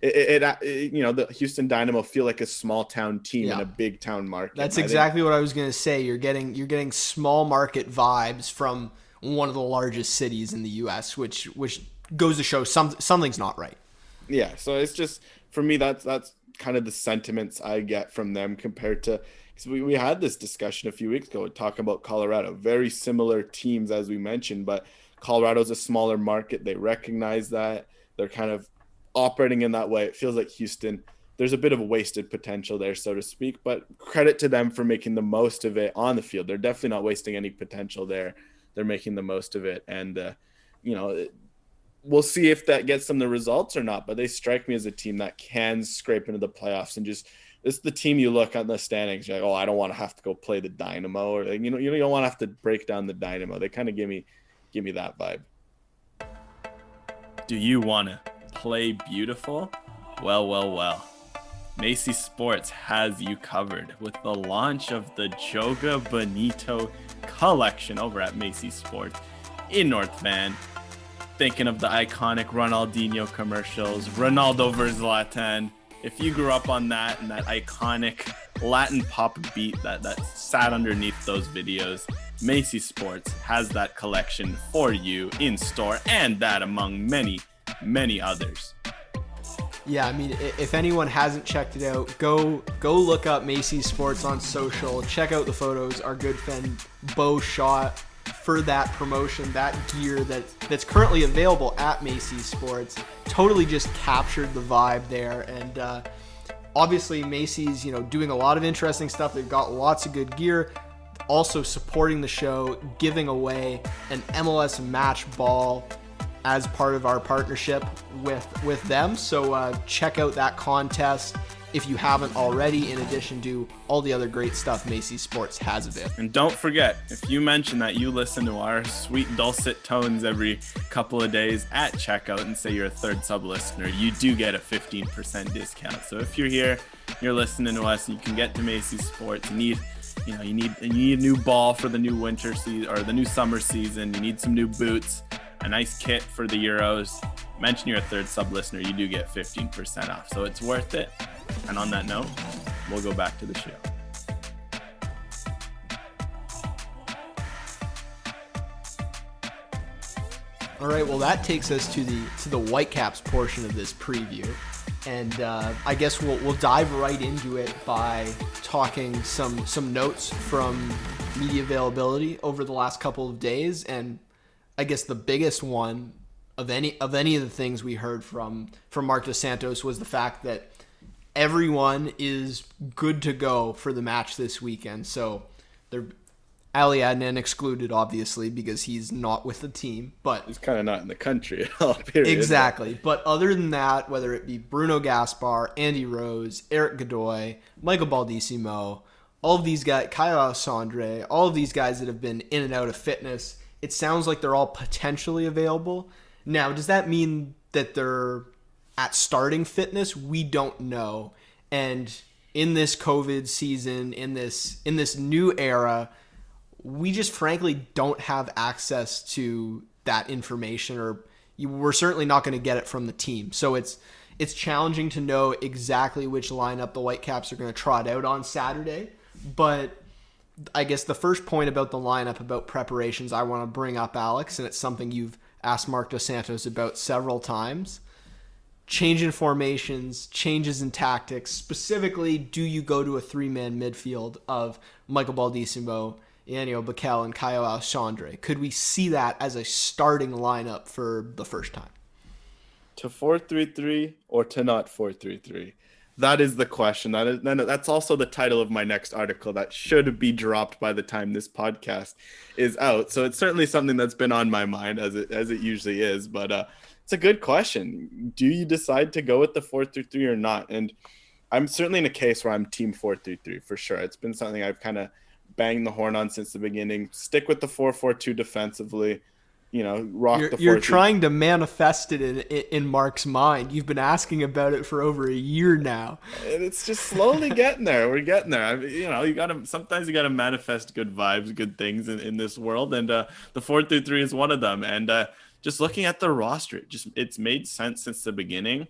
it, it, it you know the Houston Dynamo feel like a small town team yeah. in a big town market.
That's exactly think, what I was going to say. You're getting you're getting small market vibes from one of the largest cities in the U.S., which which goes to show some something's not right.
Yeah, so it's just for me that's that's kind of the sentiments I get from them compared to because we, we had this discussion a few weeks ago talking about Colorado, very similar teams as we mentioned, but Colorado's a smaller market. They recognize that they're kind of operating in that way. It feels like Houston. There's a bit of wasted potential there, so to speak, but credit to them for making the most of it on the field. They're definitely not wasting any potential there they're making the most of it. And, uh, you know, we'll see if that gets them the results or not. But they strike me as a team that can scrape into the playoffs and just it's the team you look at the standings. You're like, oh, I don't want to have to go play the Dynamo, or you know, you don't want to have to break down the Dynamo. They kind of give me give me that vibe.
Do you want to play beautiful? Well, well, well. Macy Sports has you covered with the launch of the Joga Bonito collection over at Macy's Sports in North Van. Thinking of the iconic Ronaldinho commercials, Ronaldo versus Latin. If you grew up on that and that iconic Latin pop beat that, that sat underneath those videos, Macy's Sports has that collection for you in store and that among many, many others.
Yeah, I mean, if anyone hasn't checked it out, go go look up Macy's Sports on social. Check out the photos. Our good friend Bo shot for that promotion, that gear that that's currently available at Macy's Sports. Totally just captured the vibe there, and uh, obviously Macy's, you know, doing a lot of interesting stuff. They've got lots of good gear. Also supporting the show, giving away an MLS match ball as part of our partnership with with them. So uh, check out that contest if you haven't already. In addition to all the other great stuff Macy's Sports has available.
And don't forget, if you mention that you listen to our sweet dulcet tones every couple of days at checkout and say you're a third sub listener, you do get a 15% discount. So if you're here, you're listening to us, you can get to Macy's Sports. You need you know you need you need a new ball for the new winter season or the new summer season you need some new boots a nice kit for the Euros. Mention you're a third sub listener, you do get 15% off. So it's worth it. And on that note, we'll go back to the show.
All right, well that takes us to the to the Whitecaps portion of this preview, and uh, I guess we'll we'll dive right into it by talking some some notes from media availability over the last couple of days, and I guess the biggest one of any of any of the things we heard from from Marc Dos Santos was the fact that everyone is good to go for the match this weekend. So they're Ali Adnan excluded, obviously, because he's not with the team. But
he's kind of not in the country at all. [LAUGHS] Period.
Exactly. But other than that, whether it be Bruno Gaspar, Andy Rose, Erik Godoy, Michael Baldisimo, all of these guys, Caio Alexandre, all of these guys that have been in and out of fitness it sounds like they're all potentially available. Now, does that mean that they're at starting fitness? We don't know. And in this COVID season, in this in this new era, we just frankly don't have access to that information, or you, we're certainly not going to get it from the team. So it's it's challenging to know exactly which lineup the Whitecaps are going to trot out on Saturday. But I guess the first point about the lineup, about preparations, I want to bring up, Alex, and it's something you've asked Marc Dos Santos about several times. Change in formations, changes in tactics. Specifically, do you go to a three man midfield of Michael Baldisimo, Janio Bikel, and Caio Alexandre? Could we see that as a starting lineup for the first time?
To 433 or to not 433? That is the question. That is that's also the title of my next article that should be dropped by the time this podcast is out. So it's certainly something that's been on my mind as it as it usually is. But uh, it's a good question. Do you decide to go with the four through three or not? And I'm certainly in a case where I'm team four through three for sure. It's been something I've kind of banged the horn on since the beginning. Stick with the four four two defensively you know, rock
you're,
the.
You're trying to manifest it in, in Marc's mind. You've been asking about it for over a year now.
And it's just slowly getting there. We're getting there. I mean, you know, you gotta sometimes you gotta manifest good vibes, good things in, in this world, and uh, the four through three is one of them. And uh, just looking at the roster, it just it's made sense since the beginning.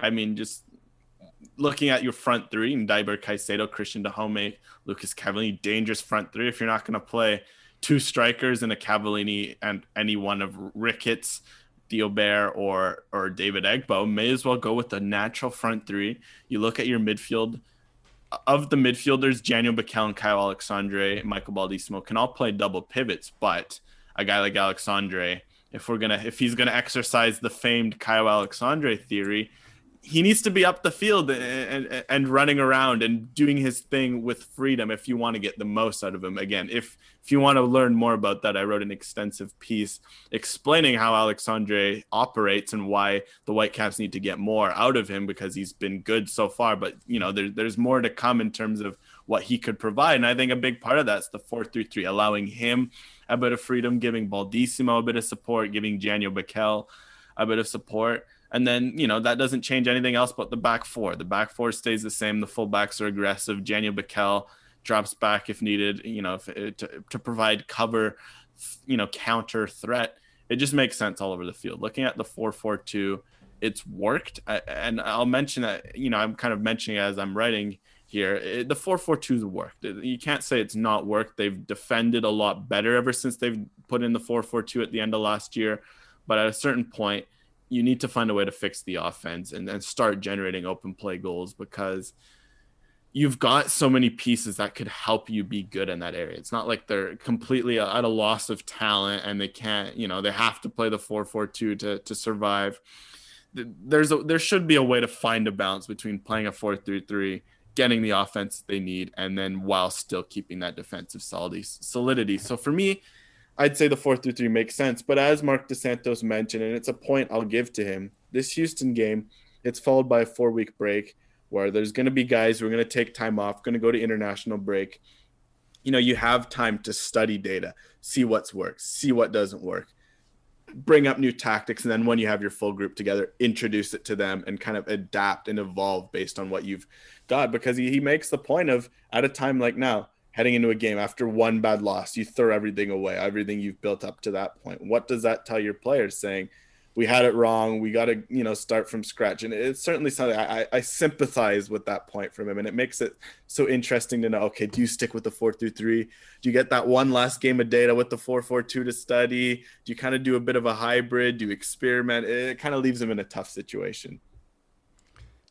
I mean, just looking at your front three, and Deiber, Caicedo, Cristian Dajome, Lucas Cavallini, dangerous front three. If you're not gonna play two strikers and a Cavallini and any one of Ricketts, Teibert, or or David Egbo, may as well go with the natural front three. You look at your midfield. Of the midfielders, Janio Bikel and Caio Alexandre, Michael Baldisimo can all play double pivots, but a guy like Alexandre, if we're gonna if he's gonna exercise the famed Caio Alexandre theory, he needs to be up the field and, and, and running around and doing his thing with freedom if you want to get the most out of him. Again if if you want to learn more about that i wrote an extensive piece explaining how alexandre operates and why the whitecaps need to get more out of him because he's been good so far. But you know there, there's more to come in terms of what he could provide. And i think a big part of that's the 433 allowing him a bit of freedom giving baldisimo a bit of support giving janio Bikel a bit of support and then, you know, that doesn't change anything else but the back four. The back four stays the same. The fullbacks are aggressive. Janio Bikel drops back if needed, you know, if, uh, to, to provide cover, you know, counter threat. It just makes sense all over the field. Looking at the 4 4 2, it's worked. and I'll mention that, you know, I'm kind of mentioning as I'm writing here. It, the 4-4-2's worked. You can't say it's not worked. They've defended a lot better ever since they've put in the 4-4-2 at the end of last year. But at a certain point, you need to find a way to fix the offense and then start generating open play goals because you've got so many pieces that could help you be good in that area. It's not like they're completely at a loss of talent and they can't, you know, they have to play the 4-4-2 to to survive. There's a there should be a way to find a balance between playing a 4-3-3, getting the offense they need and then while still keeping that defensive solidity. So for me, I'd say the four through three makes sense. But as Marc Dos Santos mentioned, and it's a point I'll give to him, this Houston game, it's followed by a four week break where there's going to be guys who are going to take time off, going to go to international break. You know, you have time to study data, see what's worked, see what doesn't work, bring up new tactics. And then when you have your full group together, introduce it to them and kind of adapt and evolve based on what you've got. Because he, he makes the point of at a time like now, heading into a game after one bad loss, you throw everything away, everything you've built up to that point. What does that tell your players saying, we had it wrong. We got to, you know, start from scratch. And it's certainly something I, I, sympathize with that point from him. And it makes it so interesting to know, okay, do you stick with the four through three? Do you get that one last game of data with the four, four, two to study? Do you kind of do a bit of a hybrid? Do you experiment? It kind of leaves him in a tough situation.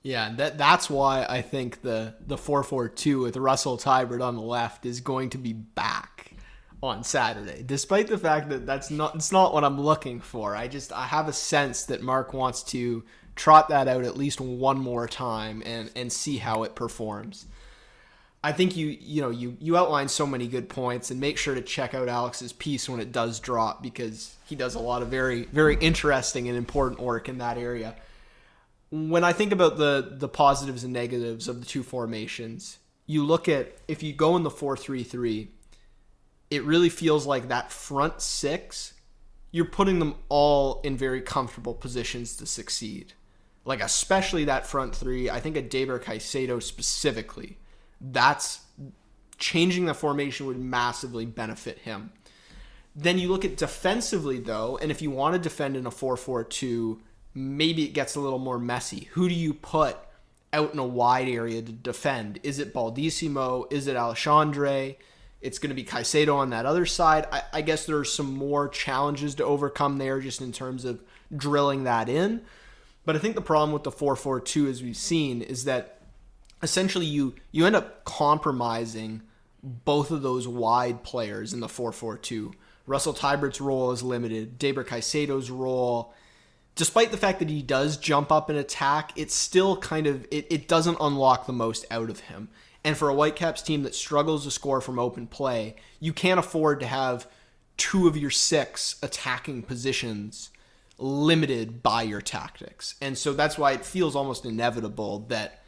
Yeah, that that's why I think the the four four two with Russell Teibert on the left is going to be back on Saturday, despite the fact that that's not it's not what I'm looking for. I just I have a sense that Marc wants to trot that out at least one more time and and see how it performs. I think you you know you you outline so many good points and make sure to check out Alex's piece when it does drop because he does a lot of very very interesting and important work in that area when I think about the the positives and negatives of the two formations, you look at if you go in the 4-3-3, it really feels like that front six, you're putting them all in very comfortable positions to succeed. like especially that front three. I think a Deiber Caicedo specifically, that's changing the formation would massively benefit him. Then you look at defensively though, and if you want to defend in a 4-4-2, maybe it gets a little more messy. Who do you put out in a wide area to defend? Is it Baldisimo? Is it Alexandre? It's going to be Caicedo on that other side. I, I guess there's some more challenges to overcome there just in terms of drilling that in. But I think the problem with the 4-4-2 as we've seen is that essentially you you end up compromising both of those wide players in the 4-4-2. Russell Teibert's role is limited. Deiber Caicedo's role despite the fact that he does jump up and attack, it's still kind of it, it doesn't unlock the most out of him. And for a Whitecaps team that struggles to score from open play, you can't afford to have two of your six attacking positions limited by your tactics. And so that's why it feels almost inevitable that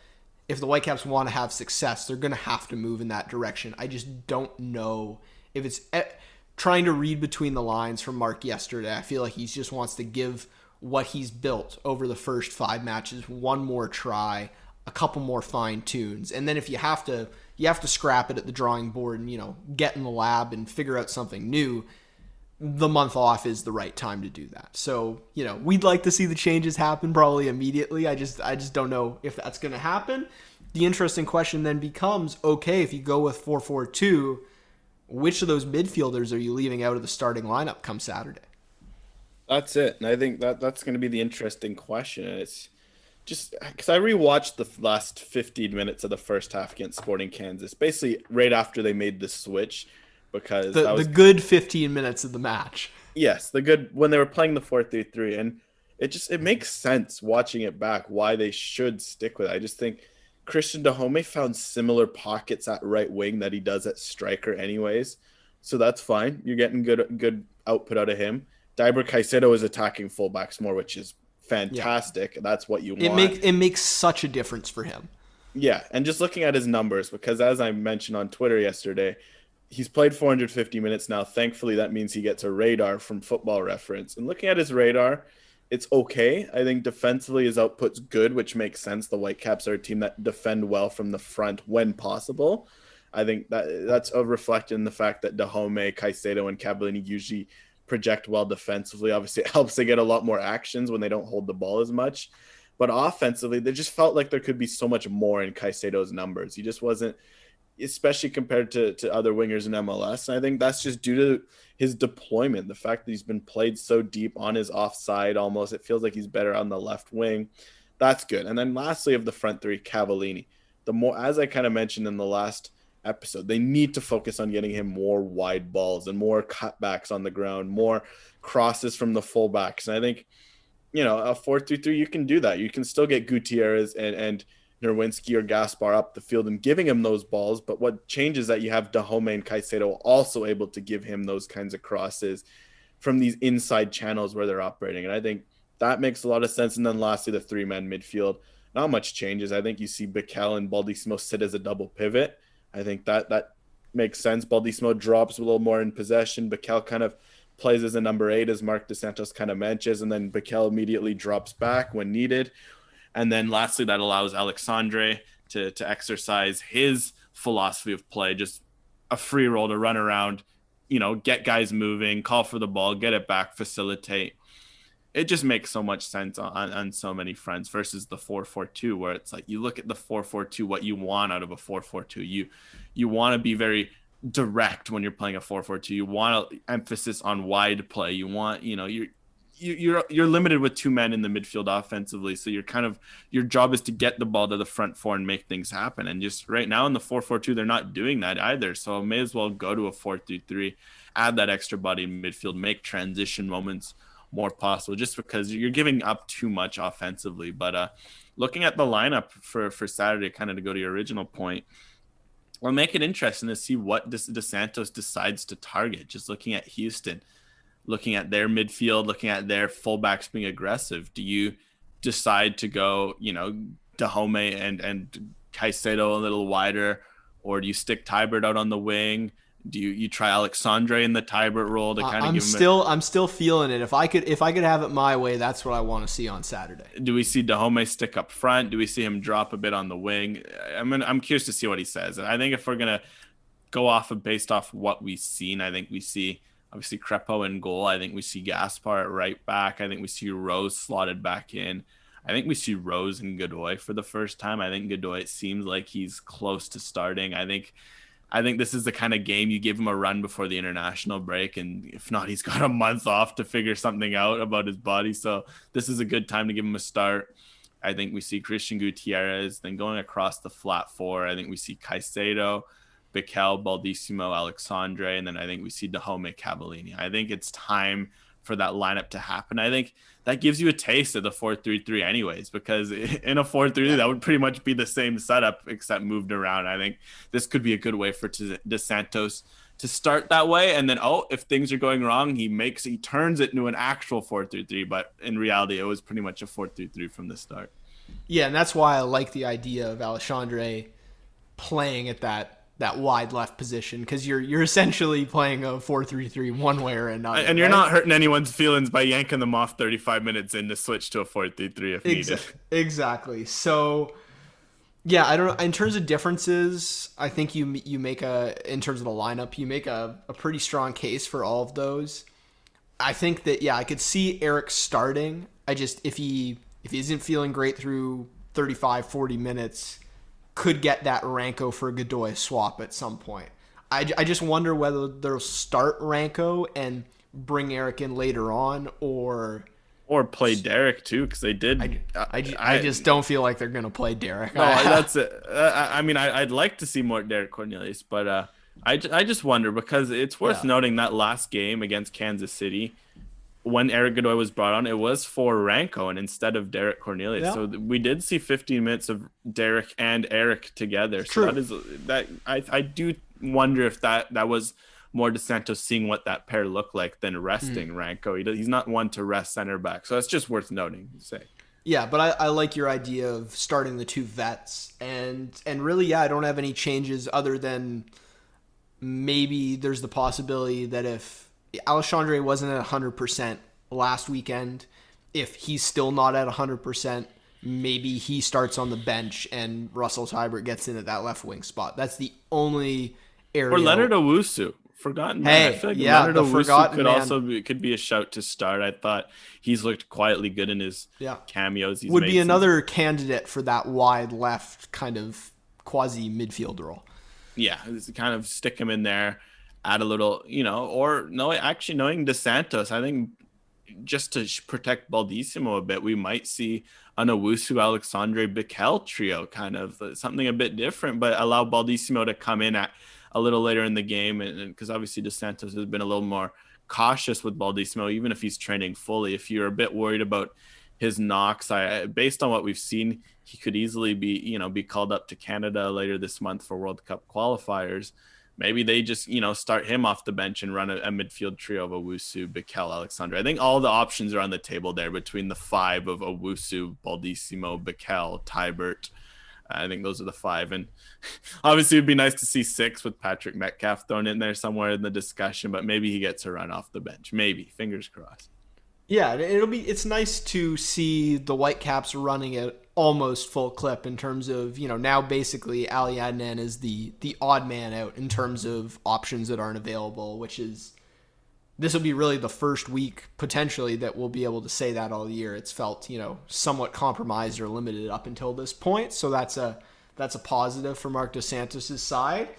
if the Whitecaps want to have success, they're going to have to move in that direction. I just don't know if it's eh, trying to read between the lines from Marc yesterday. I feel like he just wants to give what he's built over the first five matches. One more try a couple more fine tunes. And then if you have to you have to scrap it at the drawing board and you know get in the lab and figure out something new the month off is the right time to do that. So you know we'd like to see the changes happen probably immediately. I just i just don't know if that's going to happen. The interesting question then becomes okay if you go with 442 which of those midfielders are you leaving out of the starting lineup come saturday
that's it, and I think that that's going to be the interesting question. It's just because I rewatched the last 15 minutes of the first half against Sporting Kansas, basically right after they made the switch, because
the, was, the good 15 minutes of the match.
Yes, the good when they were playing the 4-3-3, and it just it makes sense watching it back why they should stick with it. I just think Cristian Dajome found similar pockets at right wing that he does at striker, anyways. So that's fine. You're getting good good output out of him. Deiber Caicedo is attacking fullbacks more, which is fantastic. Yeah. That's what you want.
It makes it makes such a difference for him.
Yeah, and just looking at his numbers, because as I mentioned on Twitter yesterday, he's played 450 minutes now. Thankfully, that means he gets a radar from Football Reference. And looking at his radar, it's okay. I think defensively his output's good, which makes sense. The Whitecaps are a team that defend well from the front when possible. I think that that's a reflected in the fact that Dajome, Caicedo, and Cavallini usually project well defensively. Obviously, [LAUGHS] it helps they get a lot more actions when they don't hold the ball as much. But offensively, they just felt like there could be so much more in Caicedo's numbers. He just wasn't, especially compared to, to other wingers in MLS. And I think that's just due to his deployment. The fact that he's been played so deep on his offside almost, it feels like he's better on the left wing. That's good. And then lastly, of the front three, Cavallini. The more, as I kind of mentioned in the last episode. They need to focus on getting him more wide balls and more cutbacks on the ground, more crosses from the fullbacks. And I think, you know, a 4 3 3, you can do that. You can still get Gutierrez and, and Nerwinski or Gaspar up the field and giving him those balls. But what changes that you have Dajome and Caicedo also able to give him those kinds of crosses from these inside channels where they're operating. And I think that makes a lot of sense. And then lastly, the three man midfield. Not much changes. I think you see Bikel and Baldisimo sit as a double pivot I think that that makes sense. Baldisimo drops a little more in possession. Bikel kind of plays as a number eight, as Marc Dos Santos kind of mentions, and then Bikel immediately drops back when needed. And then lastly, that allows Alexandre to to exercise his philosophy of play, just a free role to run around, you know, get guys moving, call for the ball, get it back, facilitate it just makes so much sense on, on so many fronts versus the 442 where it's like you look at the 442 what you want out of a 442 you you want to be very direct when you're playing a 442 you want to emphasis on wide play you want you know you're you, you're you're limited with two men in the midfield offensively, so you're kind of your job is to get the ball to the front four and make things happen. And just right now in the four four two, they're not doing that either. So may as well go to a four three three, add that extra body in midfield, make transition moments more possible just because you're giving up too much offensively. But uh, looking at the lineup for, for Saturday, kind of to go to your original point, will make it interesting to see what Dos Santos decides to target. Just looking at Houston, looking at their midfield, looking at their fullbacks being aggressive. Do you decide to go, you know, Dajome and and Caicedo a little wider, or do you stick Teibert out on the wing? Do you you try Alexandre in the Teibert role to kind of
I'm
give him?
still I'm still feeling it. If I could if I could have it my way, that's what I want to see on Saturday.
do we see Dajome stick up front? Do we see him drop a bit on the wing? I'm gonna, I'm curious to see what he says. And I think if we're gonna go off of based off what we've seen, I think we see obviously Crépeau in goal. I think we see Gaspar at right back. I think we see Rose slotted back in. I think we see Rose and Godoy for the first time. I think Godoy seems like he's close to starting. I think I think this is the kind of game you give him a run before the international break, and if not, he's [LAUGHS] got a month off to figure something out about his body. So this is a good time to give him a start. I think we see Cristian Gutierrez. Then going across the flat four, I think we see Caicedo, Bikel, Baldisimo, Alexandre, and then I think we see Dajome Cavallini. I think it's time for that lineup to happen. I think that gives you a taste of the 4-3-3 anyways because [LAUGHS] in a 4-3 that would pretty much be the same setup except moved around. I think this could be a good way for Dos Santos to start that way and then oh if things are going wrong he makes he turns it into an actual 4-3-3 but in reality it was pretty much a 4-3-3 from the start.
Yeah, and that's why I like the idea of Alexandre playing at that that wide left position because you're you're essentially playing a 4-3-3 one way or another.
And you're
right?
not hurting anyone's feelings by yanking them off 35 minutes in to switch to a 4-3-3 if needed.
Exactly. So yeah, I don't know. In terms of differences, I think you you make a in terms of the lineup, you make a, a pretty strong case for all of those. I think that yeah, I could see Erik starting. I just if he if he isn't feeling great through 35 40 minutes, could get that Ranko for Godoy swap at some point. I, I just wonder whether they'll start Ranko and bring Erik in later on, or
or play Derek too, because they did.
I, I, I, I, just don't feel like they're gonna play Derek.
No, [LAUGHS] that's it. Uh, I mean, I, would like to see more Derek Cornelius, but uh, I, I just wonder because it's worth yeah. noting that last game against Kansas City, when Erik Godoy was brought on, it was for Ranko and instead of Derek Cornelius. Yeah. So we did see 15 minutes of Derek and Erik together. So
True.
that is that I I do wonder if that that was more Dos Santos seeing what that pair looked like than resting mm. Ranko. He he's not one to rest center back. So that's just worth noting. Say.
Yeah, but I, I like your idea of starting the two vets and and really yeah, I don't have any changes other than maybe there's the possibility that if Alexandre wasn't at 100% last weekend. If he's still not at 100%, maybe he starts on the bench and Russell Teibert gets in at that left wing spot. That's the only area.
Or Leonard Owusu. Forgotten
hey, man. I feel like yeah, Leonard Owusu
could
man.
also be, could be a shout to start. I thought he's looked quietly good in his
yeah.
cameos. He's
Would be another candidate for that wide left kind of quasi midfield role.
Yeah, kind of stick him in there add a little, you know, or no, actually knowing Dos Santos, I think just to protect Baldisimo a bit, we might see an Owusu Alexandre Bikel trio, kind of uh, something a bit different, but allow Baldisimo to come in at a little later in the game, and because obviously Dos Santos has been a little more cautious with Baldisimo, even if he's training fully. If you're a bit worried about his knocks, I based on what we've seen, he could easily be, you know, be called up to Canada later this month for World Cup qualifiers maybe they just you know start him off the bench and run a, a midfield trio of Owusu, Bikel, Alexandre. I think all the options are on the table there between the five of Owusu, Baldisimo, Bikel, Teibert. I think those are the five, and [LAUGHS] obviously it'd be nice to see six with Patrick Metcalfe thrown in there somewhere in the discussion. But maybe he gets a run off the bench. Maybe fingers crossed.
Yeah, it'll be. It's nice to see the Whitecaps running it almost full clip in terms of you know now basically Ali Adnan is the the odd man out in terms of options that aren't available, which is this will be really the first week potentially that we'll be able to say that all year. It's felt you know somewhat compromised or limited up until this point, so that's a that's a positive for Marc Dos Santos' side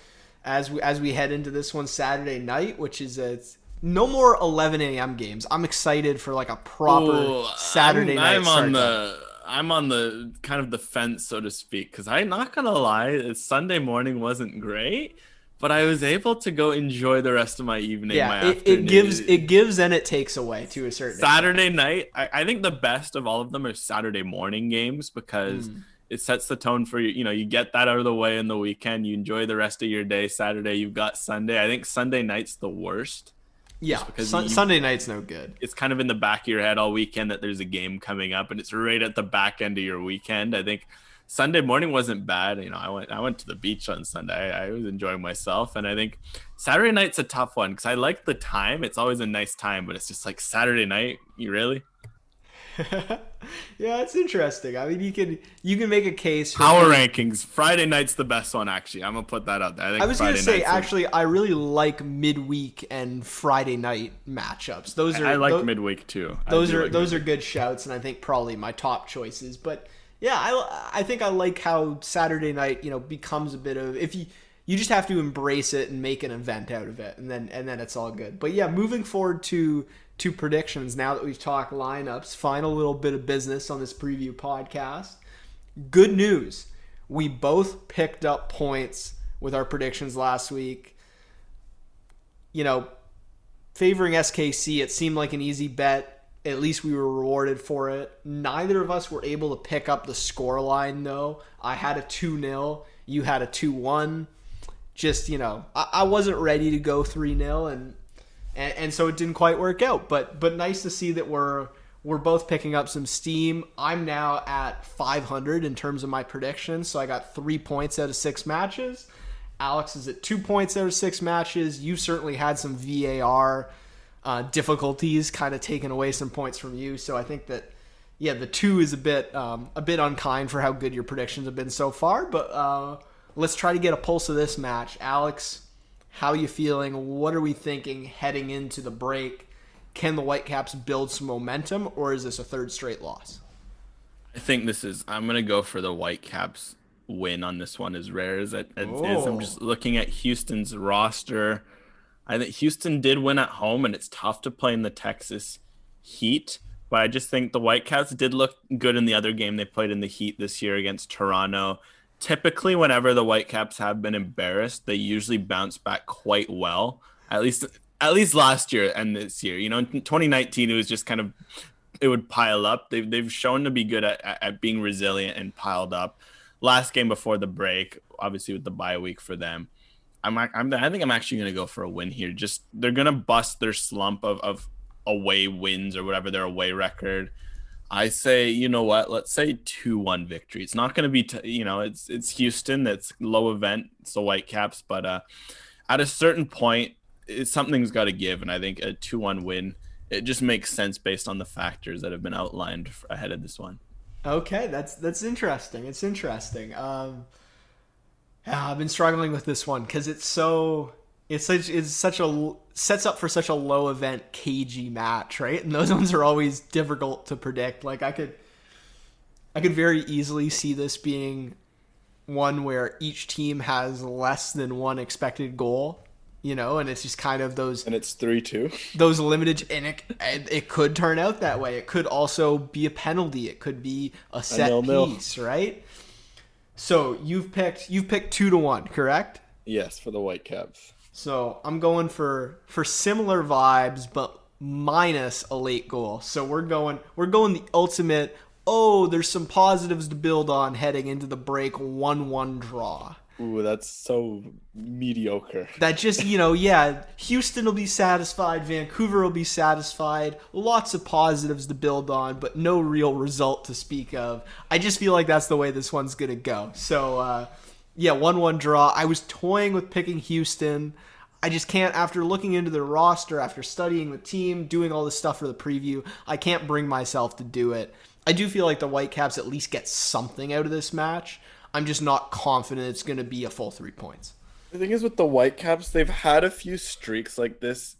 as we as we head into this one Saturday night, which is a no more 11 a.m. games. I'm excited for like a proper Ooh, Saturday
I'm,
night.
I'm on the I'm on the kind of the fence, so to speak, because I'm not gonna lie, Sunday morning wasn't great, but I was able to go enjoy the rest of my evening.
Yeah, it, it, gives it gives and it takes away to a certain.
Saturday extent. night, I, I, think the best of all of them are Saturday morning games because. Mm. It sets the tone for you. You know, you get that out of the way in the weekend. You enjoy the rest of your day. Saturday, you've got Sunday. I think Sunday night's the worst
yeah, Sun- you, Sunday night's no good.
It's kind of in the back of your head all weekend that there's a game coming up, and it's right at the back end of your weekend. I think
Sunday morning wasn't bad. You know, I went I went to the beach on Sunday. I, I was enjoying myself, and I think Saturday night's a tough one because I like the time. It's always a nice time, but it's just like Saturday night. You really? [LAUGHS]
yeah, it's interesting. I mean, you can you can make a case.
For Power rankings. Friday night's the best one. Actually, I'm gonna put that out there. I,
I was Friday gonna say actually, I really like midweek and Friday night matchups. Those are
I like
those,
midweek too.
Those are
like
those midweek. are good shouts, and I think probably my top choices. But yeah, I I think I like how Saturday night you know becomes a bit of if you you just have to embrace it and make an event out of it, and then and then it's all good. But yeah, moving forward to to predictions now that we've talked lineups. Final little bit of business on this preview podcast. Good news. We both picked up points with our predictions last week. You know, favoring SKC, it seemed like an easy bet. At least we were rewarded for it. Neither of us were able to pick up the score line, though. I had a 2 0, you had a 2 1. Just, you know, I, I wasn't ready to go 3 0, and and, and so it didn't quite work out. But but nice to see that we're we're both picking up some steam. I'm now at 500 in terms of my predictions, so I got three points out of six matches. Alex is at two points out of six matches. You certainly had some VAR uh, difficulties, kind of taking away some points from you. So I think that yeah, the two is a bit um, a bit unkind for how good your predictions have been so far. But uh, let's try to get a pulse of this match, Alex. How are you feeling? What are we thinking heading into the break? Can the Whitecaps build some momentum, or is this a third straight loss?
I think this is. I'm gonna go for the Whitecaps win on this one. As rare as it oh. is, I'm just oh. looking at Houston's roster. I think Houston did win at home, and it's tough to play in the Texas Heat. But I just think the Whitecaps did look good in the other game they played in the Heat this year against Toronto typically whenever the Whitecaps have been embarrassed, they usually bounce back quite well. At least at least last year and this year. You know, in 2019 it was just kind of it would pile up. They've they've shown to be good at, at being resilient and piled up. Last game before the break, obviously with the bye week for them. I'm, I'm I think I'm actually gonna go for a win here. Just they're gonna bust their slump of, of away wins or whatever their away record. I say, you know what? Let's say two-one victory. It's not going to be, t- you know, it's it's Houston. That's low event. It's the Whitecaps, but uh, at a certain point, it's something's got to give, and I think a two-one win it just makes sense based on the factors that have been outlined ahead of this one.
Okay, that's that's interesting. It's interesting. Um, yeah, I've been struggling with this one because it's so it's such it's such a sets up for such a low event cagey match, right? And those [LAUGHS] ones are always difficult to predict. Like I could I could very easily see this being one where each team has less than one expected goal, you know, and it's just kind of those
and it's three two.
Those limited and it it could turn out that way. It could also be a penalty. It could be a set a piece, right? So you've picked you've picked two to one, correct?
Yes, for the Whitecaps.
So I'm going for for similar vibes, but minus a late goal. So we're going we're going the ultimate. Oh, there's some positives to build on heading into the break. One-one draw.
Ooh, that's so mediocre.
That just, you know, yeah, Houston will be satisfied, Vancouver will be satisfied, lots of positives to build on, but no real result to speak of. I just feel like that's the way this one's going to go. So, uh, yeah, 1 1 draw. I was toying with picking Houston. I just can't, after looking into the roster, after studying the team, doing all this stuff for the preview, I can't bring myself to do it. I do feel like the Whitecaps at least get something out of this match. I'm just not confident it's going to be a full three points.
The thing is with the Whitecaps, they've had a few streaks like this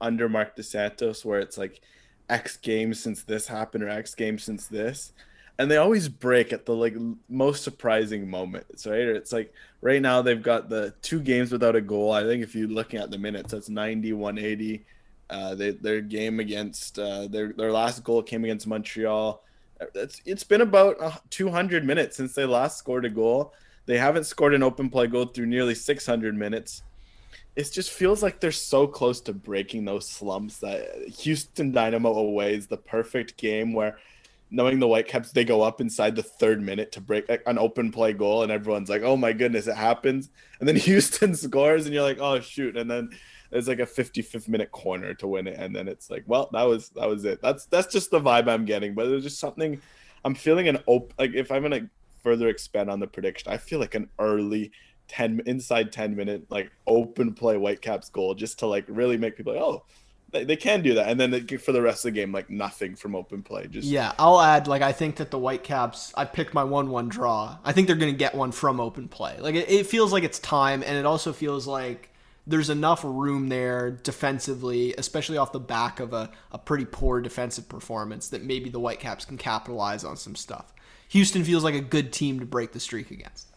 under Marc Dos Santos where it's like X games since this happened or X games since this and they always break at the like most surprising moments, right? It's like right now they've got the two games without a goal. I think if you're looking at the minutes, that's 90, 180. Uh, they, their game against uh, their their last goal came against Montreal. It's it's been about 200 minutes since they last scored a goal. They haven't scored an open play goal through nearly 600 minutes. It just feels like they're so close to breaking those slumps that Houston Dynamo away is the perfect game where knowing the Whitecaps, they go up inside the third minute to break like, an open play goal, and everyone's like, "Oh my goodness, it happens!" And then [LAUGHS] Houston scores, and you're like, "Oh shoot!" And then there's like a 55th minute corner to win it, and then it's like, "Well, that was that was it." That's that's just the vibe I'm getting. But there's just something I'm feeling an open like if I'm gonna further expand on the prediction, I feel like an early 10 inside 10 minute like open play Whitecaps goal just to like really make people like, oh, they, they can do that. And then they, for the rest of the game, like nothing from open play. Just
Yeah, I'll add like I think that the Whitecaps. I picked my one-one draw. I think they're going to get one from open play. Like it, it feels like it's time, and it also feels like there's enough room there defensively, especially off the back of a, a pretty poor defensive performance, that maybe the Whitecaps can capitalize on some stuff. Houston feels like a good team to break the streak against.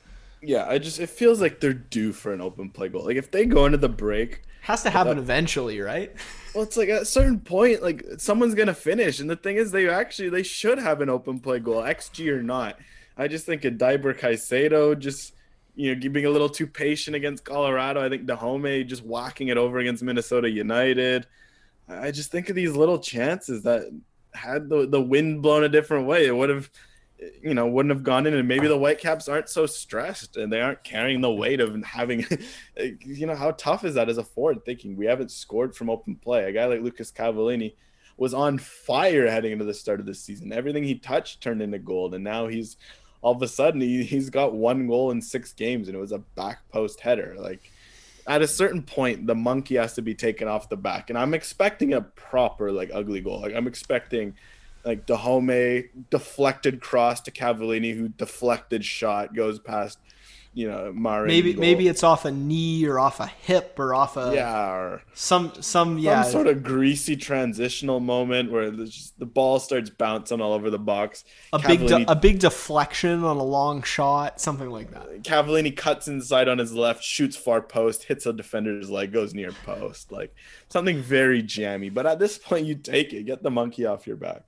Yeah, I just it feels like they're due for an open play goal. Like if they go into the break,
has to happen eventually, right?
Well, it's like at a certain point, like someone's gonna finish, and the thing is, they actually they should have an open play goal, xG or not. I just think a Deiber Caicedo just you know being a little too patient against Colorado. I think Dajome just walking it over against Minnesota United. I just think of these little chances that had the the wind blown a different way, it would have you know wouldn't have gone in and maybe the whitecaps aren't so stressed and they aren't carrying the weight of having [LAUGHS] you know how tough is that as a forward thinking? We haven't scored from open play. A guy like lucas cavallini was on fire heading into the start of the season. Everything he touched turned into gold and now he's all of a sudden he, he's got one goal in six games and it was a back post header. Like at a certain point the monkey has to be taken off the back and i'm expecting a proper like ugly goal. Like i'm expecting like Dajome deflected cross to Cavallini, who deflected shot goes past, you know, Maric.
Maybe maybe it's off a knee or off a hip or off a
yeah or
some some yeah
some sort of greasy transitional moment where the, just, the ball starts bouncing all over the box.
A Cavallini, big de- a big deflection on a long shot, something like that.
Cavallini cuts inside on his left, shoots far post, hits a defender's leg, goes near post, like something very jammy. But at this point, you take it, get the monkey off your back.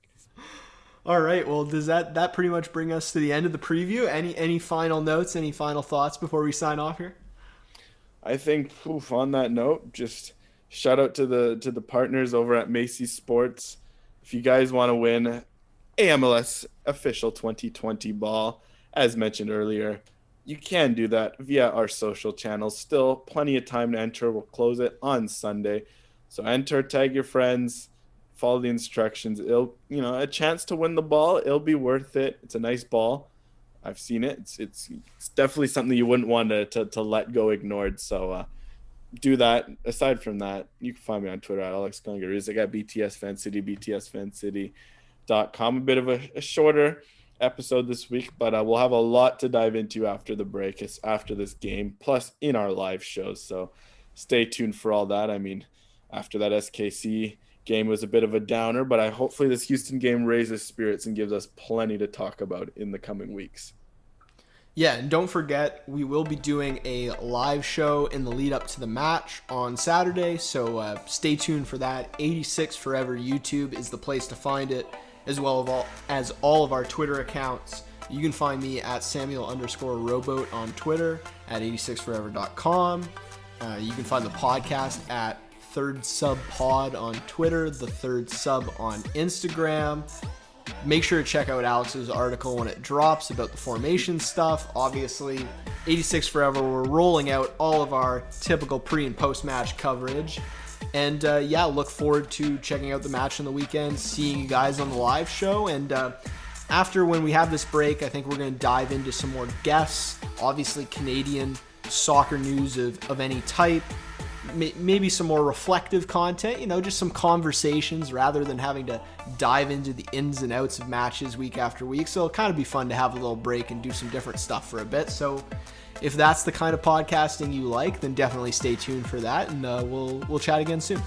All right. Well, does that that pretty much bring us to the end of the preview? Any any final notes? Any final thoughts before we sign off here?
I think on that note, just shout out to the to the partners over at Macy's Sports. If you guys want to win AMLS official 2020 ball, as mentioned earlier, you can do that via our social channels. Still plenty of time to enter. We'll close it on Sunday. So enter, tag your friends follow the instructions. It'll, you know, a chance to win the ball. It'll be worth it. It's a nice ball. I've seen it. It's it's, it's definitely something you wouldn't want to, to, to let go ignored. So uh, do that. Aside from that, you can find me on Twitter at Alex. I got BTS Fan City, BTSFanCity.com. A bit of a, a shorter episode this week, but uh, we'll have a lot to dive into after the break. It's after this game, plus in our live shows. So stay tuned for all that. I mean, after that SKC game was a bit of a downer, but I hopefully this Houston game raises spirits and gives us plenty to talk about in the coming weeks.
Yeah, and don't forget, we will be doing a live show in the lead up to the match on Saturday, so uh, stay tuned for that. 86 Forever YouTube is the place to find it, as well as all, as all of our Twitter accounts. You can find me at Samuel underscore rowboat on Twitter, at 86forever.com. Uh, you can find the podcast at Third Sub Pod on Twitter, the Third Sub on Instagram. Make sure to check out Alex's article when it drops about the formation stuff. Obviously, 86 Forever, we're rolling out all of our typical pre and post match coverage. And uh, yeah, look forward to checking out the match on the weekend, seeing you guys on the live show. And uh, after when we have this break, I think we're going to dive into some more guests. Obviously, Canadian soccer news of, of any type maybe some more reflective content, you know, just some conversations rather than having to dive into the ins and outs of matches week after week. So it'll kind of be fun to have a little break and do some different stuff for a bit. So if that's the kind of podcasting you like, then definitely stay tuned for that, and uh, we'll we'll chat again soon.